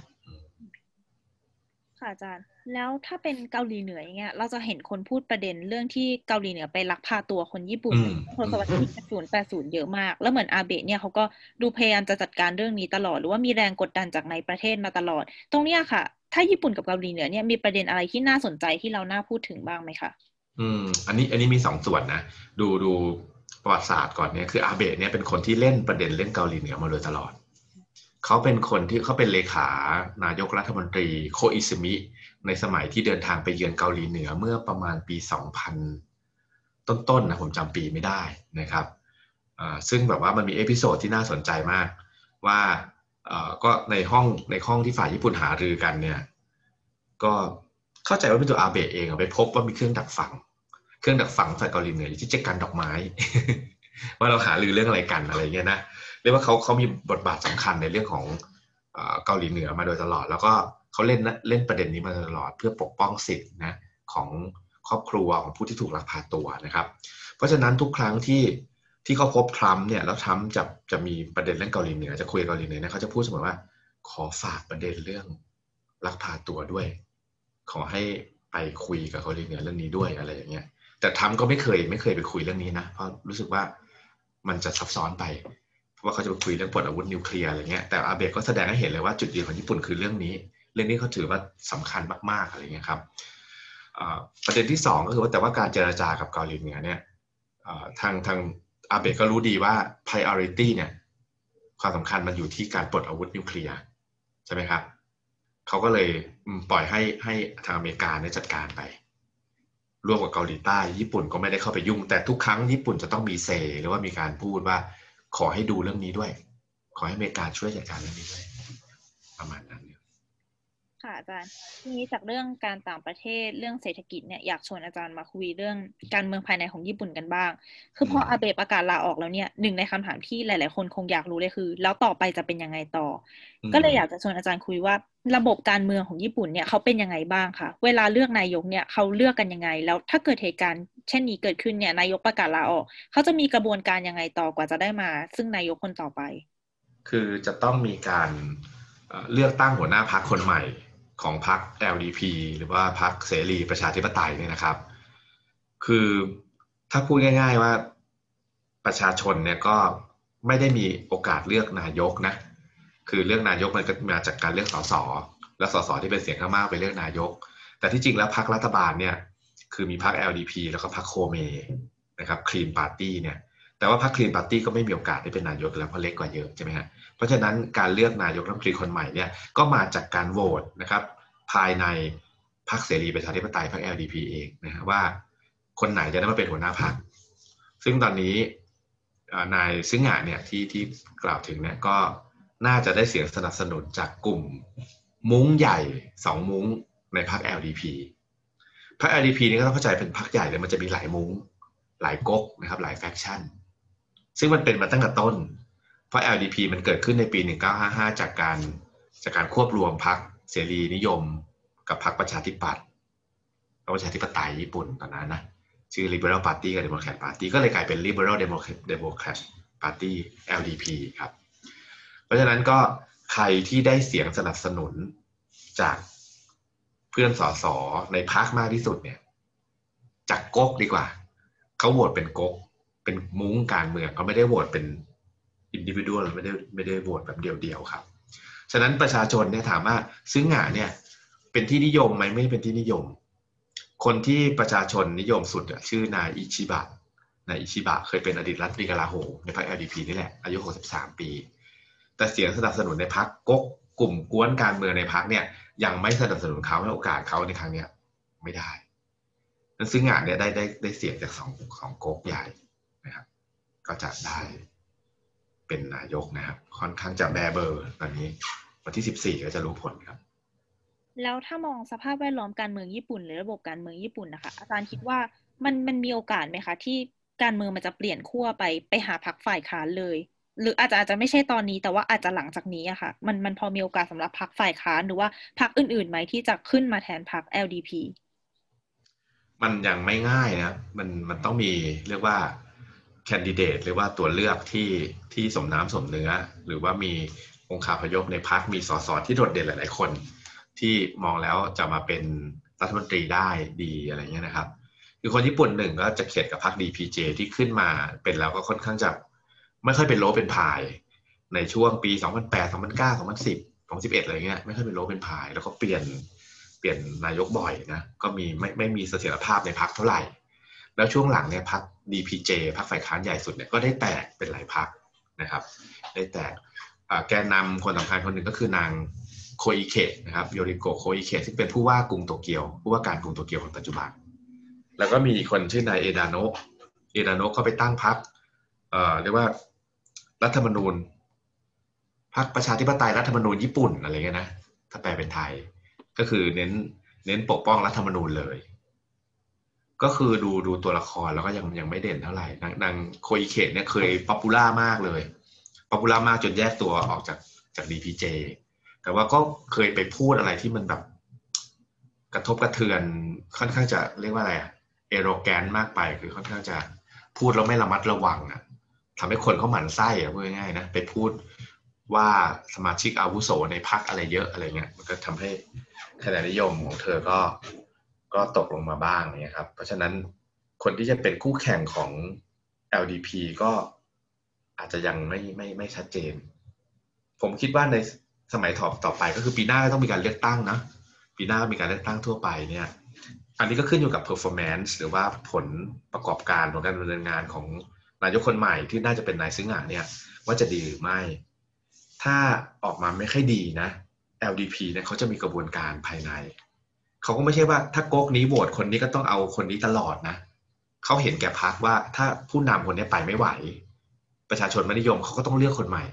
ค่ะอาจารย์แล้วถ้าเป็นเกาหลีเหนืออย่างเงี้ยเราจะเห็นคนพูดประเด็นเรื่องที่เกาหลีเหนือไปลักพาตัวคนญี่ปุ่นอืมทศวรรษที่80 80เยอะมาก แล้วเหมือนอาเบะเนี่ยเขาก็ดูพยายามจะจัดการเรื่องนี้ตลอด หรือว่ามีแรงกดดันจากในประเทศมาตลอด ตรงเนี้ยค่ะ ถ้าญี่ปุ่นกับเกาหลีเหนือเนี่ยมีประเด็นอะไรที่น่าสนใจที่เราน่าพูดถึงบ้างไหมคะอืมอันนี้อันนี้มีสองส่วนนะ ดูดู ประวัติศาสตร์ก่อนเนี่ยคืออาเบะเนี่ยเป็นคนที่เล่นประเด็นเรื่องเกาหลีเหนือมาโดยตลอด เขาเป็นคนที่เขาเป็นเลขานายกรัฐมนตรีโคอิซึมิ ในสมัยที่เดินทางไปเยือนเกาหลีเหนือเมื่อประมาณปีสองพันต้นๆนะผมจำปีไม่ได้นะครับซึ่งแบบว่ามันมี episode ที่น่าสนใจมากว่าก็ในห้องในห้องที่ฝ่ายญี่ปุ่นหารือกันเนี่ย ก็เข้าใจว่าเป็นตัวอาเบะเองไปพบว่ามีเครื่องดักฟัง เครื่องดักฟังฝ่ายเกาหลีเหนือที่เจ๊กันดอกไม้ ว่าเราหารือเรื่องอะไรกันอะไรเงี้ยนะเรียกว่าเขาเขามีบทบาทสำคัญในเรื่องของเกาหลีเหนือมาโดยตลอด แล้วก็เขาเล่นเล่นประเด็นนี้มาตลอด เพื่อปกป้องสิทธินะของครอบครัวของผู้ที่ถูกลักพาตัวนะครับ เพราะฉะนั้นทุกครั้งที่ที่เขาพบทรัมป์เนี่ยแล้วทรัมป์จะจะมีประเด็นเรื่องเกาหลีเหนือจะคุยเกาหลีเหนือนะเขาจะพูดเสมอว่าขอฝากประเด็นเรื่องลักพาตัวด้วย ขอให้ไปคุยกับเกาหลีเหนือเรื่องนี้ด้วยอะไรอย่างเงี้ย แต่ทรัมก็ไม่เคยไม่เคยไปคุยเรื่องนี้นะเพราะรู้สึกว่ามันจะซับซ้อนไปเพราะว่าเขาจะไปคุยเรื่องปลดอาวุธนิวเคลียร์อะไรเงี้ยแต่อาเบะก็แสดงให้เห็นเลยว่าจุดยืนของญี่ปุ่นคือเรื่องนี้ เรื่องนี้เขาถือว่าสำคัญมากๆอะไรเงี้ยครับประเด็นที่สองก็คือว่าแต่ว่าการเจรจากับเกาหลีเหนือเนี่ยทางทางอาเบะก็รู้ดีว่า priority เนี่ยความสำคัญมันอยู่ที่การปลดอาวุธนิวเคลียร์ใช่ไหมครับเขาก็เลยปล่อยให้ให้ทางอเมริกาเนี่ยจัดการไป ร่วมกับเกาหลีใต้ ญี่ปุ่นก็ไม่ได้เข้าไปยุ่ง แต่ทุกครั้งญี่ปุ่นจะต้องมีเซหรือว่ามีการพูดว่าขอให้ดูเรื่องนี้ด้วย ขอให้อเมริกาช่วยจัดการเรื่องนี้ด้วย ประมาณนั้น อาจารย์ทีนี้จากเรื่องการต่างประเทศเรื่องเศรษฐกิจเนี่ยอยากชวนอาจารย์มาคุยเรื่องการเมืองภายในของญี่ปุ่นกันบ้าง คือพออาเบะประกาศลาออกแล้วเนี่ยหนึ่งในคำถามที่หลาย ๆ คนคงอยากรู้เลยคือ แล้วต่อไปจะเป็นยังไงต่อ ก็เลยอยากจะชวนอาจารย์คุยว่าระบบการเมืองของญี่ปุ่นเนี่ยเขาเป็นยังไงบ้างคะเวลาเลือกนายกเนี่ยเขาเลือกกันยังไง แล้วถ้าเกิดเหตุการณ์เช่นนี้เกิดขึ้นเนี่ยนายกประกาศลาออกเขาจะมีกระบวนการยังไงต่อกว่าจะได้มา ซึ่งนายกคนต่อไป คือจะต้องมีการเลือกตั้งหัวหน้าพรรคคนใหม่ ของพรรค LDP หรือว่าพรรคเสรีประชาธิปไตยเนี่ยนะครับ คือถ้าพูดง่าย ๆว่าประชาชนเนี่ยก็ไม่ได้มีโอกาสเลือกนายกนะ คือเลือกนายกมันก็มาจากการเลือกสสและสสที่เป็นเสียงข้างมากไปเลือกนายก แต่ที่จริงแล้วพรรครัฐบาลเนี่ยคือมีพรรค LDP แล้วก็พรรคโคเมนะครับ Clean Party เนี่ยแต่ว่าพรรค Clean Party ก็ไม่มีโอกาสได้เป็นนายกแล้วเพราะเล็กกว่าเยอะใช่ไหมฮะ ราะฉะนั้นการเลือกนายกรัฐมนตรีคนใหม่เนี่ยก็มาจากการโหวตนะครับภายในพรรคเสรีประชาธิปไตยพรรค LDP เองนะฮะว่าคนไหนจะได้มาเป็นหัวหน้าพรรคซึ่งตอนนี้นายซึ่งงานเนี่ยที่ที่กล่าวถึงเนี่ยก็น่าจะได้เสียงสนับสนุนจากกลุ่มมุ้งใหญ่สองมุ้งในพรรค LDP พรรค LDP นี่ก็ต้องเข้าใจเป็นพรรคใหญ่เลยมันจะมีหลายมุ้งหลายก๊กนะครับหลายแฟคชั่น ซึ่งมันเป็นมาตั้งแต่ต้น เพราะ LDP มันเกิดขึ้นในปี 1955 จากการจากการควบรวมพรรคเสรีนิยม กับพรรคประชาธิปัตย์ประชาธิปไตยญี่ปุ่นตอนนั้นนะชื่อ Liberal Party กับ Democrat Party ก็เลยกลายเป็น Liberal Democrat Party LDP ครับ เพราะฉะนั้นก็ใครที่ได้เสียงสนับสนุนจากเพื่อนสสในพรรคมากที่สุดเนี่ยจากก๊กดีกว่า เขาโหวตเป็นก๊กเป็นมุ้งการเมืองเขาไม่ได้โหวตเป็น individual ไม่ได้ไม่ได้โหวตแบบเดียวๆครับ ฉะนั้นประชาชนเนี่ยถามว่าซื้องาเนี่ยเป็นที่นิยมไหมไม่เป็นที่นิยม คนที่ประชาชนนิยมสุดชื่อนายอิชิบะนายอิชิบะเคยเป็นอดีตรัฐมนตรีกลาโหมในพรรค LDP นี่แหละ อายุ 63 ปี แต่เสียงสนับสนุนในพรรคก๊กกลุ่มก๊วนการเมืองในพรรคเนี่ยยังไม่สนับสนุนเขาให้โอกาสเขาในครั้งเนี้ยไม่ได้นั้นซึ่งงานเนี่ยได้ได้ได้เสียงจากสองสองก๊กใหญ่นะครับ ก็จะได้ เป็นนายกนะครับ ค่อนข้างจะแบเบอร์ตอนนี้ วันที่สิบสี่ก็จะรู้ผลครับ แล้วถ้ามองสภาพแวดล้อมการเมืองญี่ปุ่น หรือระบบการเมืองญี่ปุ่นนะคะ อาจารย์คิดว่ามันมันมีโอกาสไหมคะ ที่การเมืองมันจะเปลี่ยนขั้วไปไปหาพรรคฝ่ายค้านเลย หรืออาจจะอาจจะไม่ใช่ตอนนี้แต่ว่าอาจจะหลังจากนี้อะค่ะ มันมันพอมีโอกาสสำหรับพรรคฝ่ายค้านหรือว่าพรรคอื่นๆไหมที่จะขึ้นมาแทนพรรค LDP มันยังไม่ง่ายนะ มันมันต้องมีเรียกว่า แคนดิเดตหรือว่าตัวเลือกที่ที่สมน้ำสมเนื้อ หรือว่ามีองค์คาพยพในพักมีสสที่โดดเด่นหลาย ๆ คน ที่มองแล้วจะมาเป็นรัฐมนตรีได้ดีอะไรเงี้ยนะครับ คือคนญี่ปุ่นหนึ่งก็จะเขียดกับพรรค DPJ ที่ขึ้นมาเป็นแล้วก็ค่อนข้างจะไม่ค่อยเป็นโลเป็นพาย ในช่วงปี 2008 2009 2010 2011อะไรเงี้ยไม่ค่อยเป็นโล้เป็นพาย แล้วก็เปลี่ยนเปลี่ยนนายกบ่อยนะก็มีไม่ไม่มีเสถียรภาพในพรรคเท่าไหร่ แล้วช่วงหลังเนี่ยพัก DPJ พรรคฝ่ายค้านใหญ่สุดเนี่ยก็ได้แตกเป็นหลายพรรคนะครับ ได้แตกแกนนำคนสำคัญคนหนึ่งก็คือนางโคอิเคะนะครับยูริโกะ โคอิเคะซึ่งเป็นผู้ว่ากรุงโตเกียว ผู้ว่าการกรุงโตเกียวคนปัจจุบัน แล้วก็มีคนชื่อนายเอดาโนะเอดาโนะเขาไปตั้งพรรคเอ่อเรียกว่ารัฐธรรมนูญพรรคประชาธิปไตยรัฐธรรมนูญญี่ปุ่นอะไรเงี้ยนะถ้าแปลเป็นไทย ก็คือเน้นเน้นปกป้องรัฐธรรมนูญเลย ก็คือดูดูตัวละครแล้วก็ยังยังไม่เด่นเท่าไหร่นางนางโคอิเคะเนี่ยเคย popular มากเลย popular มากจนแยกตัวออกจากจาก DPJ แต่ว่าก็เคยไปพูดอะไรที่มันแบบ กระทบกระเทือนค่อนข้างจะเรียกว่าอะไรอะเอโรแกนมากไปคือค่อนข้างจะพูดแล้วไม่ระมัดระวังอะทำให้คนเขาหมั่นไส้อะพูดง่ายๆนะไปพูดว่าสมาชิกอาวุโสในพักอะไรเยอะอะไรเงี้ยมันก็ทำให้คะแนนนิยมของเธอก็ ก็ตกลงมาบ้างเนี่ยครับ เพราะฉะนั้นคนที่จะเป็นคู่แข่งของ LDP ก็อาจจะยังไม่ไม่ไม่ชัดเจน ผมคิดว่าในสมัยต่อต่อไปก็คือปีหน้าก็ต้องมีการเลือกตั้งนะปีหน้ามีการเลือกตั้งทั่วไปเนี่ย อันนี้ก็ขึ้นอยู่กับ performance หรือว่าผลประกอบการของการดำเนินงานของนายกคนใหม่ที่น่าจะเป็นนายซึ่งอะเนี่ย ว่าจะดีหรือไม่ ถ้าออกมาไม่ค่อยดีนะ LDP เนี่ยเขาจะมีกระบวนการภายใน เขาก็ไม่ใช่ว่าถ้าก๊กนี้โหวตคนนี้ก็ต้องเอาคนนี้ตลอดนะเขาเห็นแก่พักว่าถ้าผู้นำคนนี้ไปไม่ไหว ประชาชนไม่นิยมเขาก็ต้องเลือกคนใหม่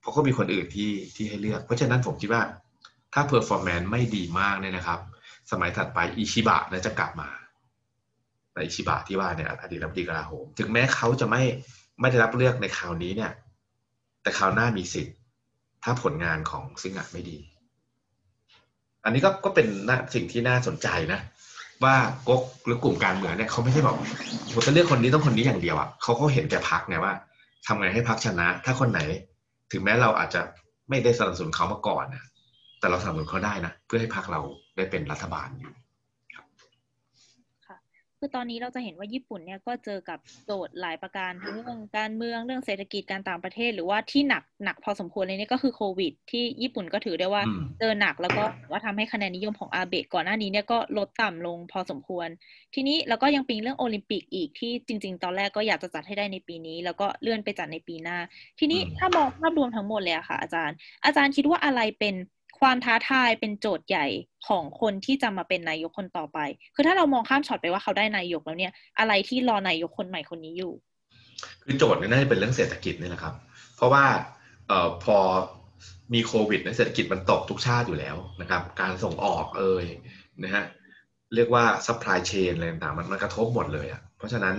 เพราะเขามีคนอื่นที่ที่ให้เลือก เพราะฉะนั้นผมคิดว่า ถ้า performance ไม่ดีมากเนี่ยนะครับ สมัยถัดไปอิชิบะนะจะกลับมาแต่อิชิบะที่ว่าเนี่ยอดีตรัฐมนตรีกลาโหม ถึงแม้เขาจะไม่ไม่ได้รับเลือกในคราวนี้เนี่ย แต่คราวหน้ามีสิทธิ์ ถ้าผลงานของซิงห์ไม่ดี อันนี้ก็ก็เป็นสิ่งที่น่าสนใจนะ ว่าก๊กหรือกลุ่มการเมืองเนี่ยเขาไม่ใช่บอกผมจะเลือกคนนี้ต้องคนนี้อย่างเดียวอะ่ะเขาเขาเห็นแก่พักไงว่าทำไงให้พักชนะ ถ้าคนไหน ถึงแม้เราอาจจะไม่ได้สนับสนุนเขามาก่อนนะแต่เราสนับสนุนเขาได้นะเพื่อให้พักเราได้เป็นรัฐบาลอยู่ คือตอนนี้เราจะเห็นว่าญี่ปุ่นเนี่ยก็เจอกับโจทย์หลายประการทั้งเรื่องการเมืองเรื่องเศรษฐกิจการต่างประเทศ หรือว่าที่หนักหนักพอสมควรเลยนี่ก็คือโควิด ที่ญี่ปุ่นก็ถือได้ว่าเจอหนักแล้วก็ว่าทำให้คะแนนนิยมของอาเบะก่อนหน้านี้เนี่ยก็ลดต่ำลงพอสมควร ทีนี้แล้วก็ยังปีเรื่องโอลิมปิกอีกที่จริง ๆ ตอนแรกก็อยากจะจัดให้ได้ในปีนี้ แล้วก็เลื่อนไปจัดในปีหน้า ทีนี้ถ้ามองภาพรวมทั้งหมดเลยอะค่ะ อาจารย์ อาจารย์คิดว่าอะไรเป็น ความท้าทายเป็นโจทย์ใหญ่ของคนที่จะมาเป็นนายกคนต่อไป คือถ้าเรามองข้ามช็อตไปว่าเขาได้นายกแล้วเนี่ย อะไรที่รอนายกคนใหม่คนนี้อยู่ คือโจทย์นี่น่าจะเป็นเรื่องเศรษฐกิจนี่แหละครับ เพราะว่าเอ่อพอมีโควิดเศรษฐกิจมันตกทุกชาติอยู่แล้วนะครับ การส่งออกเอ่ยนะฮะเรียกว่า supply chain อะไรต่างๆมันมันกระทบหมดเลยอะ เพราะฉะนั้น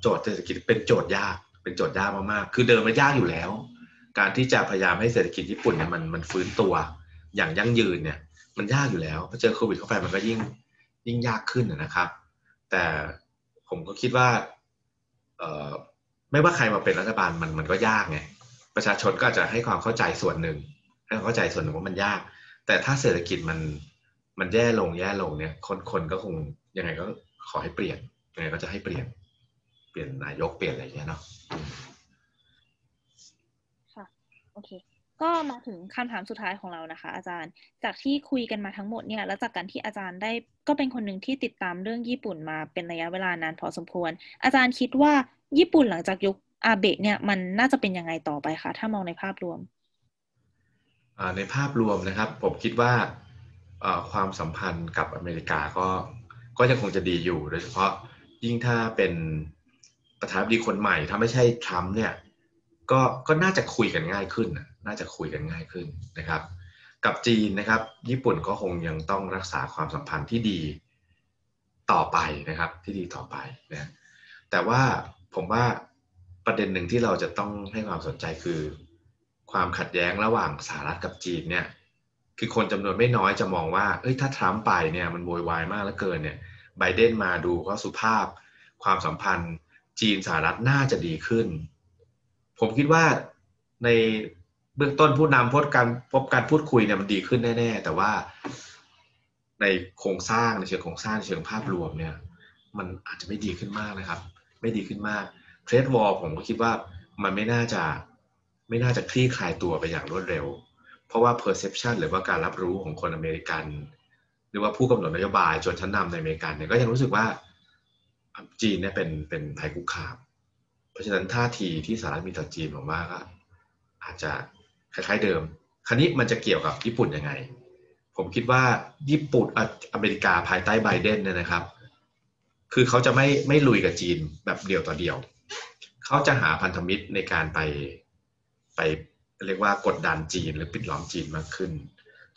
โจทย์เศรษฐกิจเป็นโจทย์ยากเป็นโจทย์ยากมากๆ คือเดิมมันยากอยู่แล้ว การที่จะพยายามให้เศรษฐกิจญี่ปุ่นเนี่ยมันมันฟื้นตัวอย่างยั่งยืนเนี่ยมันยากอยู่แล้วพอเจอโควิดเข้าไปมันก็ยิ่งยิ่งยากขึ้นนะครับ แต่ผมก็คิดว่าเอ่อไม่ว่าใครมาเป็นรัฐบาลมันมันก็ยากไงประชาชนก็อาจจะให้ความเข้าใจส่วนหนึ่งให้ความเข้าใจส่วนหนึ่งว่ามันยาก แต่ถ้าเศรษฐกิจมันมันแย่ลงแย่ลงเนี่ย คนคนก็คงยังไงก็ขอให้เปลี่ยนยังไงก็จะให้เปลี่ยน เปลี่ยนนายกเปลี่ยนอะไรอย่างเงี้ยเนาะ โอเค ก็มาถึงคำถามสุดท้ายของเรานะคะ อาจารย์ จากที่คุยกันมาทั้งหมดเนี่ย แล้วจากการที่อาจารย์ได้ก็เป็นคนหนึ่งที่ติดตามเรื่องญี่ปุ่นมาเป็นระยะเวลานานพอสมควร อาจารย์คิดว่าญี่ปุ่นหลังจากยุคอาเบะเนี่ยมันน่าจะเป็นยังไงต่อไปคะถ้ามองในภาพรวมในภาพรวมนะครับ ผมคิดว่าความสัมพันธ์กับอเมริกาก็ก็ยังคงจะดีอยู่ โดยเฉพาะยิ่งถ้าเป็นประธานาธิบดีคนใหม่ ถ้าไม่ใช่ทรัมป์เนี่ย ก็ก็น่าจะคุยกันง่ายขึ้นน่าจะคุยกันง่ายขึ้นนะครับ กับจีนนะครับ ญี่ปุ่นก็คงยังต้องรักษาความสัมพันธ์ที่ดีต่อไปนะครับ ที่ดีต่อไปนะแต่ว่าผมว่าประเด็นหนึ่งที่เราจะต้องให้ความสนใจคือ ความขัดแย้งระหว่างสหรัฐกับจีนเนี่ย คือคนจำนวนไม่น้อยจะมองว่าเอ้ยถ้าทรัมป์ไปเนี่ยมันโวยวายมากเหลือเกินเนี่ยไบเดนมาดูก็สุภาพความสัมพันธ์จีนสหรัฐน่าจะดีขึ้น ผมคิดว่าในเบื้องต้นผู้นำพบการพบการพูดคุยเนี่ยมันดีขึ้นแน่ๆแต่ว่าในโครงสร้างในเชิงโครงสร้างในเชิงภาพรวมเนี่ย มันอาจจะไม่ดีขึ้นมากนะครับ ไม่ดีขึ้นมากเทรดวอลผมก็คิดว่ามันไม่น่าจะไม่น่าจะคลี่คลายตัวไปอย่างรวดเร็ว เพราะว่า perception หรือว่าการรับรู้ของคนอเมริกัน หรือว่าผู้กำหนดนโยบายจนชั้นนำในอเมริกันเนี่ยก็ยังรู้สึกว่าจีนเนี่ยเป็นเป็นภัยคุกคาม ราะฉะนั้นท่าทีที่สหรัฐมีต่อจีนผมว่าก็อาจจะคล้ายๆเดิม คราวนี้มันจะเกี่ยวกับญี่ปุ่นยังไง ผมคิดว่าญี่ปุ่นอเมริกาภายใต้ไบเดนเนี่ยนะครับ คือเขาจะไม่ไม่ลุยกับจีนแบบเดียวต่อเดียว เขาจะหาพันธมิตรในการไปไปเรียกว่ากดดันจีนหรือปิดล้อมจีนมากขึ้น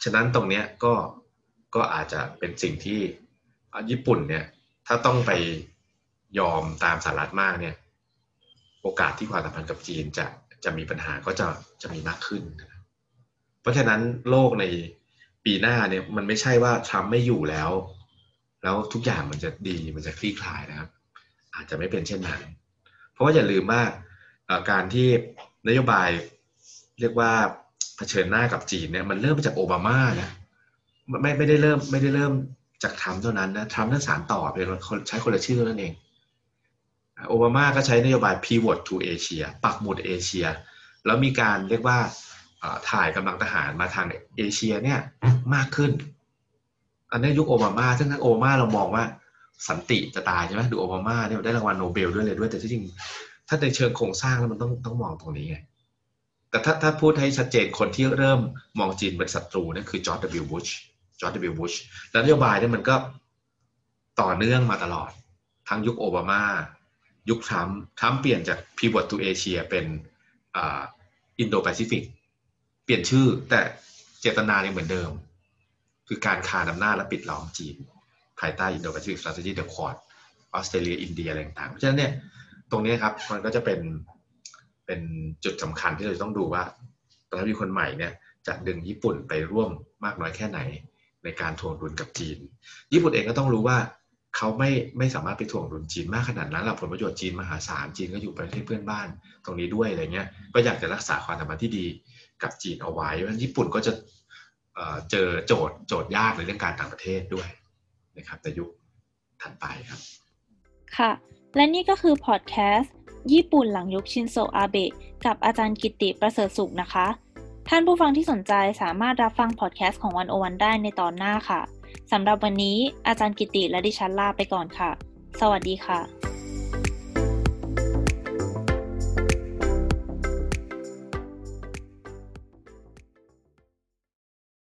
ฉะนั้นตรงเนี้ยก็ก็อาจจะเป็นสิ่งที่ญี่ปุ่นเนี่ยถ้าต้องไปยอมตามสหรัฐมากเนี่ย โอกาสที่ความสัมพันธ์กับจีนจะจะมีปัญหาก็จะจะมีมากขึ้น เพราะฉะนั้นโลกในปีหน้าเนี่ยมันไม่ใช่ว่าทรัมป์ไม่อยู่แล้ว แล้วทุกอย่างมันจะดีมันจะคลี่คลายนะครับ อาจจะไม่เป็นเช่นนั้น เพราะว่าอย่าลืมว่าการที่นโยบายเรียกว่าเผชิญหน้ากับจีนเนี่ยมันเริ่มมาจากโอบามานะไม่ไม่ได้เริ่มไม่ได้เริ่มจากทรัมป์เท่านั้นนะทรัมป์นั้นสารต่อเป็นใช้คนละชื่อนั่นเอง โอบามาก็ใช้นโยบาย pivot to Asia ปักหมุดเอเชีย แล้วมีการเรียกว่าถ่ายกำลังทหารมาทางเอเชียเนี่ยมากขึ้น อันนี้ยุคโอบามาซึ่งทั้งโอบามาเรามองว่าสันติจะตายใช่ไหมดูโอบามาเนี่ยได้รางวัลโนเบลด้วยเลยด้วย แต่ที่จริง ถ้าในเชิงโครงสร้างแล้วมันต้องต้องมองตรงนี้ไงแต่ถ้าถ้าพูดให้ชัดเจนคนที่เริ่มมองจีนเป็นศัตรูนั่นคือจอร์จ W. บุชจอร์จ W. บุชแล้วนโยบายเนี่ยมันก็ต่อเนื่องมาตลอด ทั้งยุคโอบามา ยุคทรัมป์ทรัมป์เปลี่ยนจาก pivot to Asia เป็นอินโดแปซิฟิกเปลี่ยนชื่อแต่เจตนายังเหมือนเดิม คือการคานอำนาจและปิดล้อมจีน ภายใต้ Indo-Pacific Strategy The Quad ออสเตรเลียอินเดียอะไรต่างเพราะฉะนั้นเนี่ยตรงนี้ครับมันก็จะเป็นเป็นจุดสำคัญที่เราต้องดูว่าประธานาธิบดีคนใหม่เนี่ยจะดึงญี่ปุ่นไปร่วมมากน้อยแค่ไหนในการทวงดุลกับจีน ญี่ปุ่นเองก็ต้องรู้ว่า เขาไม่ไม่สามารถไปถ่วงดุลจีนมากขนาดนั้นหลับผลประโยชน์จีนมหาศาลจีนก็อยู่ประเทศเพื่อนบ้านตรงนี้ด้วยอะไรเงี้ยก็อยากจะรักษาความสัมพันธ์ที่ดีกับจีนเอาไว้เพราะญี่ปุ่นก็จะเจอโจทย์โจทย์ยากในเรื่องการต่างประเทศด้วยนะครับในยุคถัดไปครับ ค่ะ และนี่ก็คือพอดแคสต์ญี่ปุ่นหลังยุคชินโซอาเบะกับอาจารย์กิติประเสริฐสุขนะคะ ท่านผู้ฟังที่สนใจสามารถรับฟังพอดแคสต์ของวันโอวันได้ในตอนหน้าค่ะ สำหรับวันนี้อาจารย์กิติและดิฉันลาไปก่อนค่ะ สวัสดีค่ะ